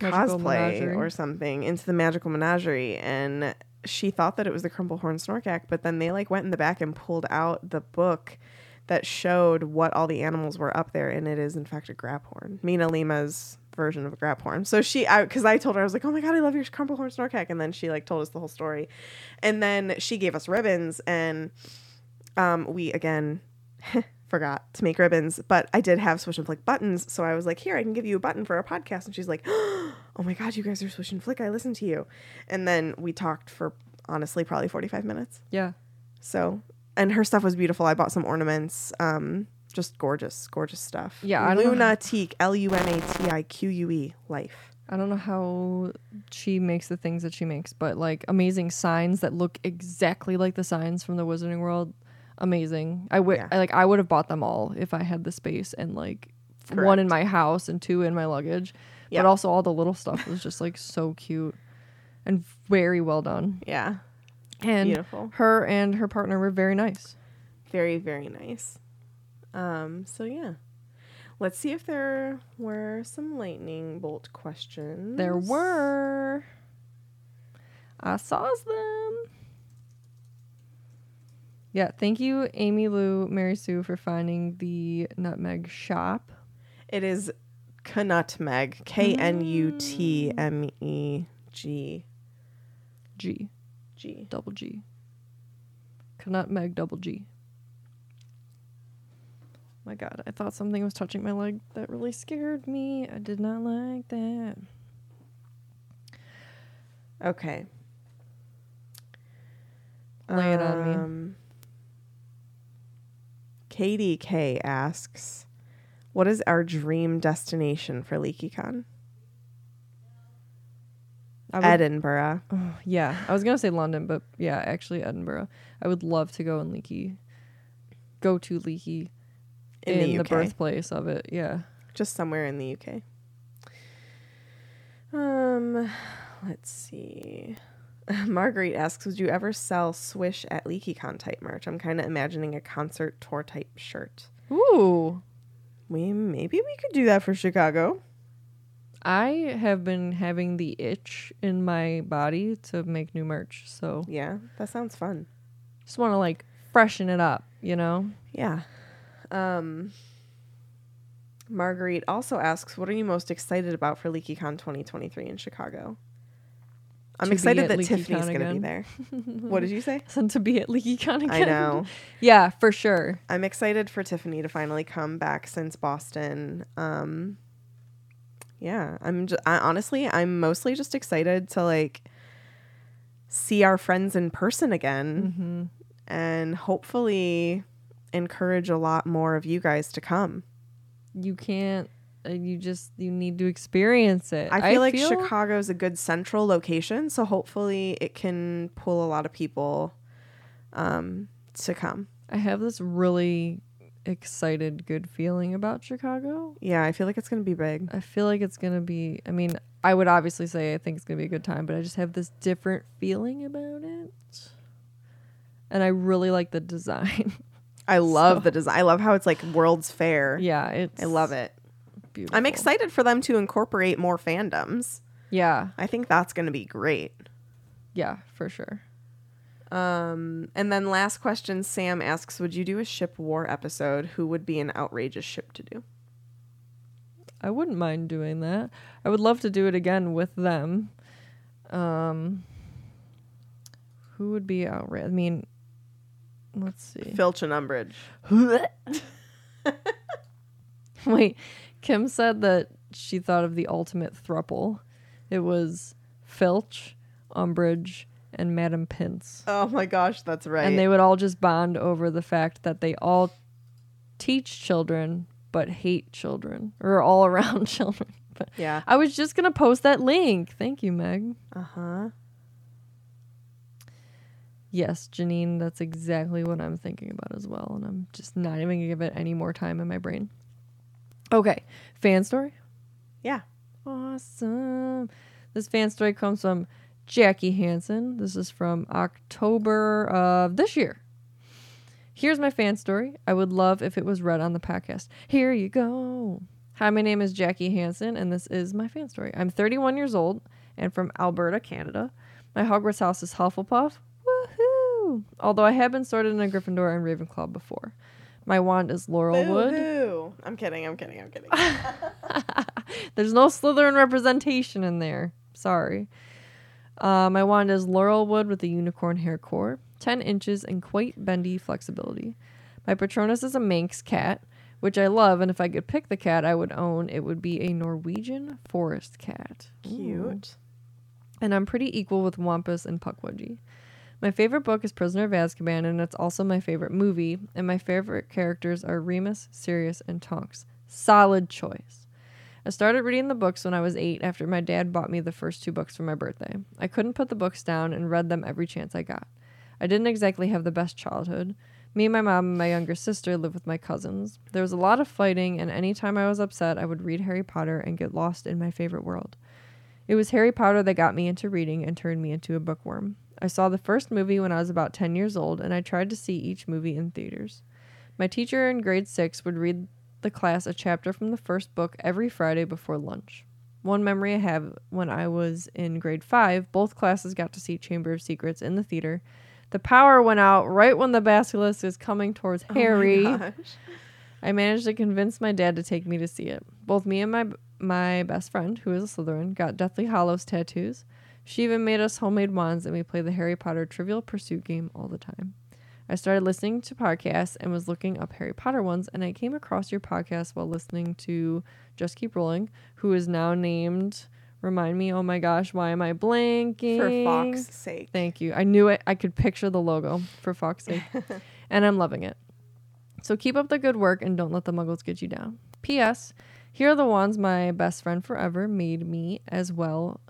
Magical cosplay menagerie. or something into the magical menagerie and she thought that it was the crumplehorn snorkack but then they like went in the back and pulled out the book that showed what all the animals were up there and it is in fact a graphorn MinaLima's version of a graphorn so she i because i told her i was like oh my god i love your crumplehorn snorkack and then she like told us the whole story and then she gave us ribbons and um, we again forgot to make ribbons, but I did have Swish and Flick buttons. So I was like, here, I can give you a button for our podcast. And she's like, oh my God, you guys are Swish and Flick. I listen to you. And then we talked for honestly probably 45 minutes. yeah. So, and her stuff was beautiful. I bought some ornaments. Um, just gorgeous, gorgeous stuff. Yeah, I don't know how- Lunatique, L U N A T I Q U E, life. I don't know how she makes the things that she makes, but like amazing signs that look exactly like the signs from the Wizarding World. Amazing. I would Yeah. I, like I would have bought them all if I had the space and like one in my house and two in my luggage. Yeah. But also all the little stuff was just like so cute and very well done. Yeah. And Beautiful. her and her partner were very nice. Very, very nice. Um, so yeah. Let's see if there were some lightning bolt questions. There were I saw them. Yeah, thank you, Amy Lou, Mary Sue, for finding the nutmeg shop. It is Knutmeg. K N U T M E G G, G. double G. Nutmeg, double G. My God, I thought something was touching my leg. That really scared me. I did not like that. Okay. Lay it on me. Um, Katie K asks, "What is our dream destination for LeakyCon?" Would- Edinburgh. Yeah, I was gonna say London, but yeah, actually Edinburgh. I would love to go in Leaky. Go to Leaky In the UK. birthplace of it. Yeah. Just somewhere in the UK. Um, let's see. Marguerite asks, "Would you ever sell Swish at LeakyCon type merch? I'm kind of imagining a concert tour type shirt. Ooh. We maybe we could do that for Chicago. I have been having the itch in my body to make new merch, so Yeah, that sounds fun. just want to like freshen it up, you know. Yeah. Um, Marguerite also asks, "What are you most excited about for LeakyCon 2023 in Chicago?" I'm excited that Tiffany's going to be there. what did you say? And to be at LeakyCon again. I know. yeah, for sure. I'm excited for Tiffany to finally come back since Boston. Um, yeah, I'm just, I, honestly, I'm mostly just excited to like see our friends in person again and hopefully encourage a lot more of you guys to come. You can't. Uh, you just you need to experience it. I feel like Chicago is a good central location, so hopefully it can pull a lot of people um, to come. I have this really excited, good feeling about Chicago. Yeah, I feel like it's going to be big. I feel like it's gonna be. I mean, I would obviously say I think it's gonna be a good time, but I just have this different feeling about it, and I really like the design. I love So- the design. I love how it's like World's Fair. yeah, it's. I love it. Beautiful. I'm excited for them to incorporate more fandoms. Yeah, I think that's going to be great. yeah, for sure. Um, and then last question, Sam asks, "Would you do a ship war episode? Who would be an outrageous ship to do?" I wouldn't mind doing that. I would love to do it again with them. Um, who would be outrageous? I mean, let's see. Filch and Umbridge. Wait, Kim said that she thought of the ultimate thruple. It was Filch, Umbridge, and Madam Pince. Oh my gosh, that's right. And they would all just bond over the fact that they all teach children but hate children or all around children. But yeah. I was just gonna post that link. Thank you, Meg. Uh huh. Yes, Janine, that's exactly what I'm thinking about as well. And I'm just not even gonna give it any more time in my brain. Okay, fan story. Yeah. Awesome. This fan story comes from Jackie Hansen. This is from October of this year. Here's my fan story. I would love if it was read on the podcast. Here you go. Hi, my name is Jackie Hansen, and this is my fan story. I'm 31 years old and from Alberta, Canada. My Hogwarts house is Hufflepuff. Woohoo! Although I have been sorted in a Gryffindor and Ravenclaw before. My wand is Laurelwood. Boo-hoo. I'm kidding. I'm kidding. I'm kidding. There's no Slytherin representation in there. Sorry. Uh, my wand is laurel wood with a unicorn hair core, 10 inches and quite bendy flexibility. My Patronus is a Manx cat, which I love, and if I could pick the cat I would own, it would be a Norwegian forest cat. Ooh. Cute. And I'm pretty equal with Wampus and Pukwudgie. My favorite book is Prisoner of Azkaban, and it's also my favorite movie, and my favorite characters are Remus, Sirius, and Tonks. Solid choice. I started reading the books when I was eight after my dad bought me the first two books for my birthday. I couldn't put the books down and read them every chance I got. I didn't exactly have the best childhood. Me, and my mom, and my younger sister lived with my cousins. There was a lot of fighting, and anytime I was upset, I would read Harry Potter and get lost in my favorite world. It was Harry Potter that got me into reading and turned me into a bookworm. I saw the first movie when I was about 10 years old, and I tried to see each movie in theaters. My teacher in grade 6 would read the class a chapter from the first book every Friday before lunch. One memory I have when I was in grade 5, both classes got to see Chamber of Secrets in the theater. The power went out right when the basilisk is coming towards Harry. Oh my gosh. I managed to convince my dad to take me to see it. Both me and my my best friend, who is a Slytherin, got Deathly Hallows tattoos. She even made us homemade wands, and we played the Harry Potter Trivial Pursuit game all the time. I started listening to podcasts and was looking up Harry Potter ones, and I came across your podcast while listening to Just Keep Rolling, who is now named. Remind me, oh my gosh, why am I blanking? For Fox's sake. Thank you. I knew it. I could picture the logo for Fox's sake. and I'm loving it. So keep up the good work and don't let the muggles get you down. P.S. Here are the wands my best friend forever made me as well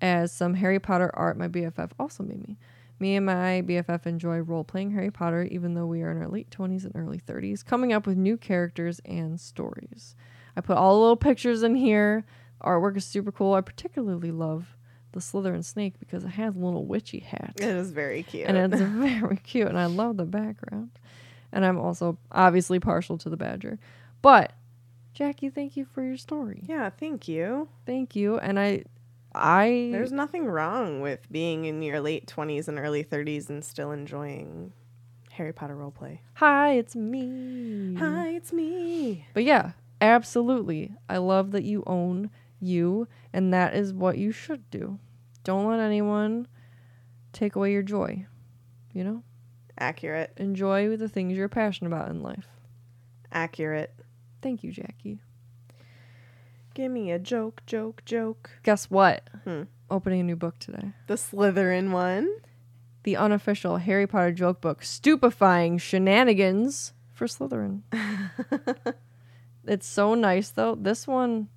as some Harry Potter art my BFF also made me. Me and my BFF enjoy role playing Harry Potter, even though we are in our late 20s and early 30s, coming up with new characters and stories. I put all the little pictures in here. Artwork is super cool. I particularly love the Slytherin snake because it has a little witchy hat. It is very cute. And it's very cute, and I love the background. And I'm also obviously partial to the badger. But, Jackie, thank you for your story. yeah, thank you. Thank you. And I, I, There's nothing wrong with being in your late 20s and early 30s and still enjoying Harry Potter roleplay. hi, it's me. Hi, it's me. But yeah, absolutely. I love that you own you, and that is what you should do. Don't let anyone take away your joy. You know, Accurate. enjoy the things you're passionate about in life. Accurate. Thank you, Jackie. Give me a joke, joke, joke. Guess what? Hmm. Opening a new book today. The Slytherin one. The unofficial Harry Potter joke book, Stupefying Shenanigans for Slytherin. it's so nice though. This one,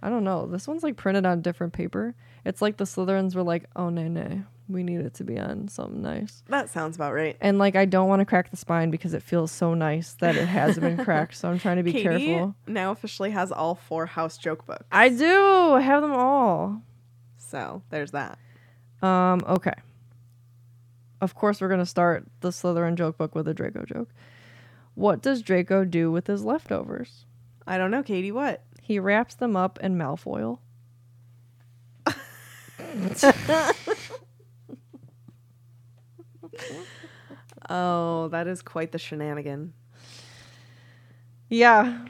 I don't know. This one's like printed on different paper. It's like the Slytherins were like, oh, no, no. We need it to be on something nice. That sounds about right. And like, I don't want to crack the spine because it feels so nice that it hasn't been cracked. So I'm trying to be Katie careful. now officially has all four house joke books. I do I have them all. So there's that. Um, okay. Of course, we're gonna start the Slytherin joke book with a Draco joke. What does Draco do with his leftovers? I don't know, Katie, what? He wraps them up in Malfoil. Oh, that is quite the shenanigan. Yeah.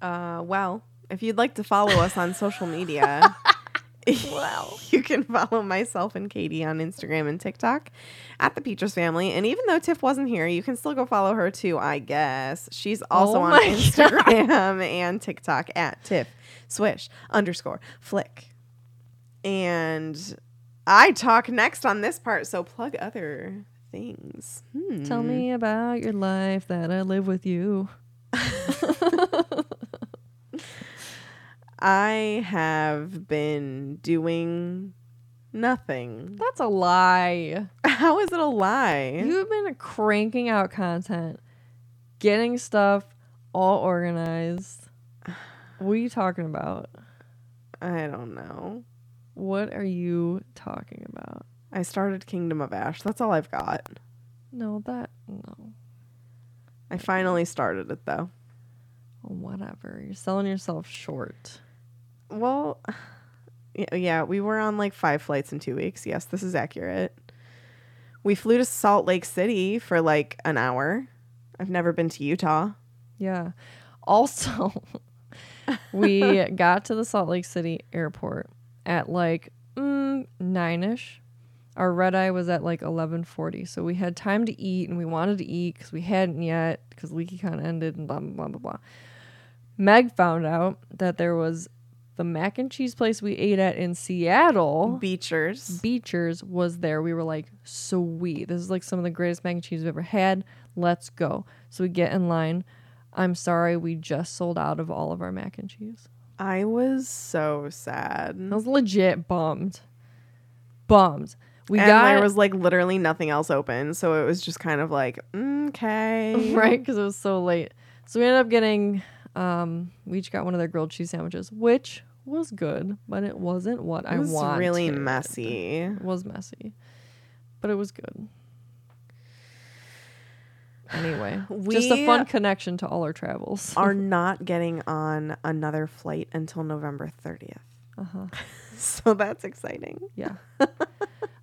Uh, well, if you'd like to follow us on social media, well, you can follow myself and Katie on Instagram and TikTok at the Petras Family. And even though Tiff wasn't here, you can still go follow her too, I guess. She's also Oh on Instagram and TikTok at Tiff Swish underscore Flick. And I talk next on this part, so plug other things. Hmm. Tell me about your life that I live with you. I have been doing nothing. That's a lie. How is it a lie? You've been cranking out content, getting stuff all organized. What are you talking about? I don't know. What are you talking about? I started Kingdom of Ash. That's all I've got. No, that no. I finally started it though. Whatever. You're selling yourself short. Well, yeah, yeah, we were on like five flights in two weeks. Yes, this is accurate. We flew to Salt Lake City for like an hour. I've never been to Utah. Yeah. Also, we got to the Salt Lake City airport at like mm, nine ish. Our red eye was at like eleven forty, so we had time to eat, and we wanted to eat because we hadn't yet because LeakyCon ended and blah blah blah blah blah. Meg found out that there was the mac and cheese place we ate at in Seattle. Beecher's. Beecher's was there. We were like, sweet. This is like some of the greatest mac and cheese we've ever had. Let's go. So we get in line. I'm sorry, we just sold out of all of our mac and cheese. I was so sad. I was legit bummed. Bummed. We and got there was like literally nothing else open, so it was just kind of like mm, okay, right because it was so late. So we ended up getting. Um, we each got one of their grilled cheese sandwiches, which was good, but it wasn't what I wanted. It I was wanted. really messy. It was messy, but it was good. Anyway, we just a fun connection to all our travels. Are not getting on another flight until November thirtieth, Uh-huh. so that's exciting. Yeah.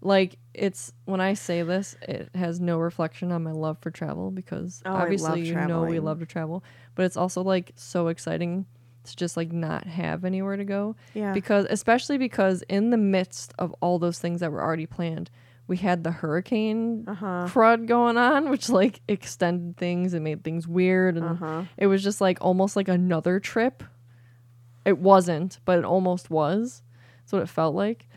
like it's when I say this, it has no reflection on my love for travel because Oh, obviously you know we love to travel, but it's also like so exciting to just like not have anywhere to go. Yeah. Because especially because in the midst of all those things that were already planned, we had the hurricane Uh-huh. crud going on, which like extended things and made things weird and Uh-huh. it was just like almost like another trip. It wasn't, but it almost was. That's what it felt like.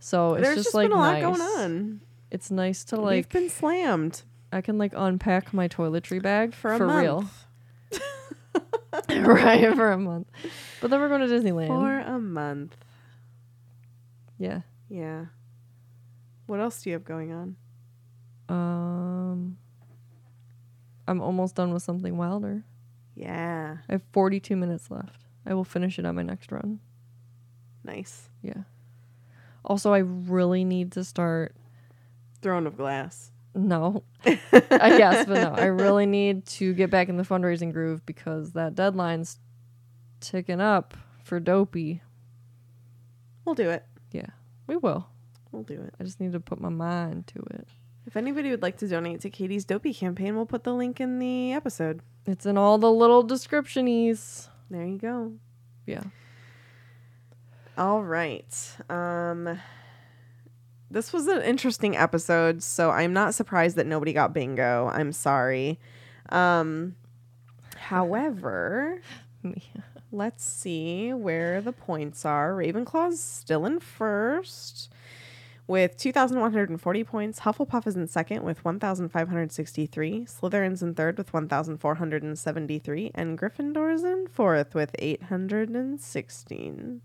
So it's There's just, just like been a lot nice. going on. It's nice to like. We've been slammed I can like unpack my toiletry bag for for, month. real. right for a month. But then we're going to Disneyland. For a month. Yeah. Yeah. What else do you have going on? Um I'm almost done with something wilder. Yeah. I have 42 minutes left. I will finish it on my next run. Nice. Yeah. Also, I really need to start. Throne of Glass. No, I guess, but no, I really need to get back in the fundraising groove because that deadline's ticking up for Dopey. We'll do it. Yeah, we will. We'll do it. I just need to put my mind to it. If anybody would like to donate to Katie's Dopey campaign, we'll put the link in the episode. It's in all the little descriptionies. There you go. Yeah. All right. Um this was an interesting episode, so I'm not surprised that nobody got bingo. I'm sorry. Um however, let's see where the points are. Ravenclaw's still in first with 2,140 points. Hufflepuff is in second with 1,563. Slytherin's in third with 1,473. And Gryffindor's in fourth with 816.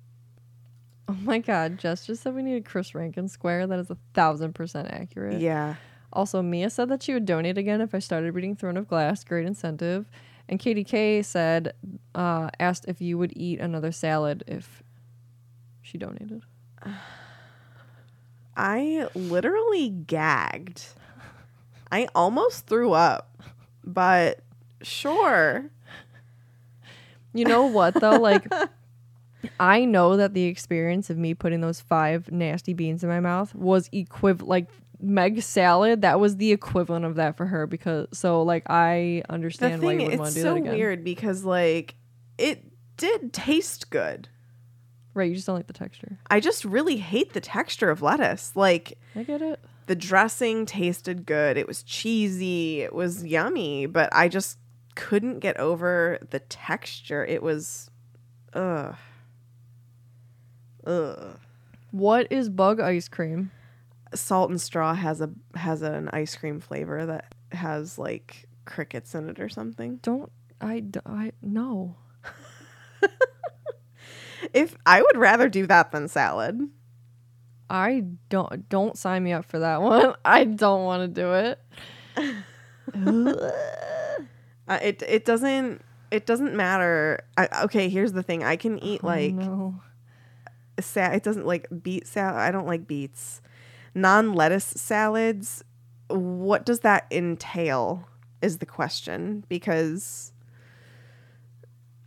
Oh my God, Jess just said we need a Chris Rankin square. That is a thousand percent accurate. Yeah. Also, Mia said that she would donate again if I started reading Throne of Glass. Great incentive. And Katie K said, uh, asked if you would eat another salad if she donated. I literally gagged. I almost threw up, but sure. You know what though? Like, I know that the experience of me putting those five nasty beans in my mouth was equivalent. Like Meg's salad, that was the equivalent of that for her because so like I The understand why thing you would want to do so that again. weird because like it did taste good. Right? You just don't like the texture. I just really hate the texture of lettuce. Like I get it. the dressing tasted good. It was cheesy. It was yummy, but I just couldn't get over the texture. It was ugh. Ugh. What is bug ice cream? Salt and straw has a has an ice cream flavor that has like crickets in it or something. Don't I? I no. If I would rather do that than salad. I don't don't sign me up for that one. I don't want to do it. Uh, it it doesn't it doesn't matter. I, okay, here's the thing. I can eat like oh, no. sa- it doesn't like beet salad. I don't like beets. Non lettuce salads. What does that entail? Is the question because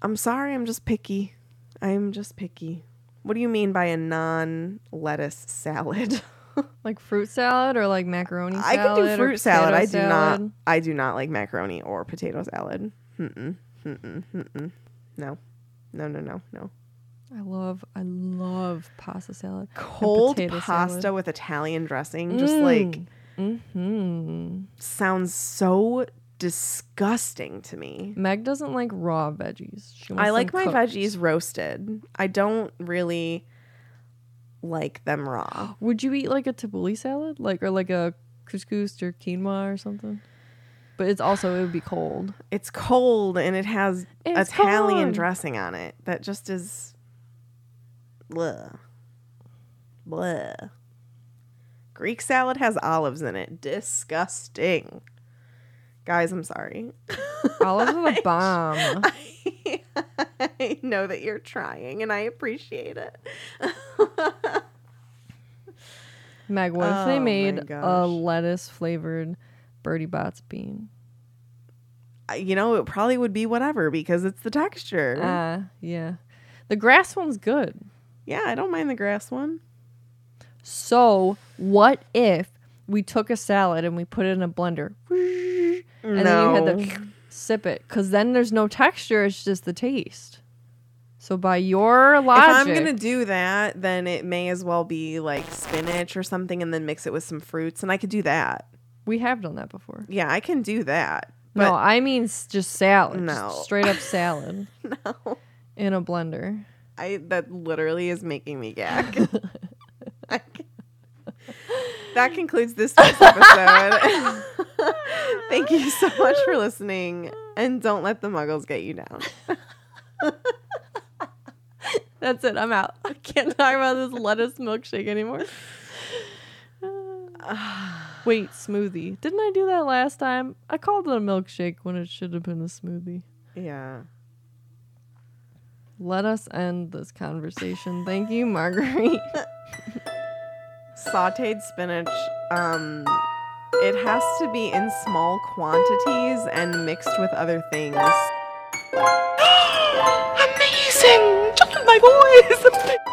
I'm sorry, I'm just picky. I'm just picky. What do you mean by a non lettuce salad? like fruit salad or like macaroni salad. I can do fruit salad. I do not. I do not like macaroni or potato salad. Mm-mm, mm-mm, mm-mm. No, no, no, no, no. I love I love pasta salad. Cold pasta salad. with Italian dressing, just like Hmm. sounds so disgusting to me. Meg doesn't like raw veggies. She wants I like my cooked. veggies roasted. I don't really like them raw. Would you eat like a tabbouleh salad, like or like a couscous or quinoa or something? But it's also it would be cold. It's cold and it has It's Italian cold. dressing on it. That just is blah. Blah. Greek salad has olives in it. Disgusting. Guys, I'm sorry. Olives the bomb. I, I know that you're trying and I appreciate it. Meg, what if they Oh my made a gosh. lettuce flavored Bertie Bott's bean? I- you know, it probably would be whatever because it's the texture. Ah, yeah. The grass one's good. yeah, I don't mind the grass one. So, what if we took a salad and we put it in a blender? And then you had to sip it cuz then there's no texture, it's just the taste. So by your logic, If I'm gonna do that, then it may as well be like spinach or something, and then mix it with some fruits, and I could do that. we have done that before. Yeah, I can do that. no, I mean just salad. just No. straight up salad no, in a blender. I that literally is making me gag. That concludes this week's episode. Thank you so much for listening, and don't let the muggles get you down. That's it. I'm out. I can't talk about this lettuce milkshake anymore. Wait, smoothie. Didn't I do that last time? I called it a milkshake when it should have been a smoothie. Yeah. Let us end this conversation. Thank you, Marguerite. Sauteed spinach, um, it has to be in small quantities and mixed with other things. Amazing! Just my voice!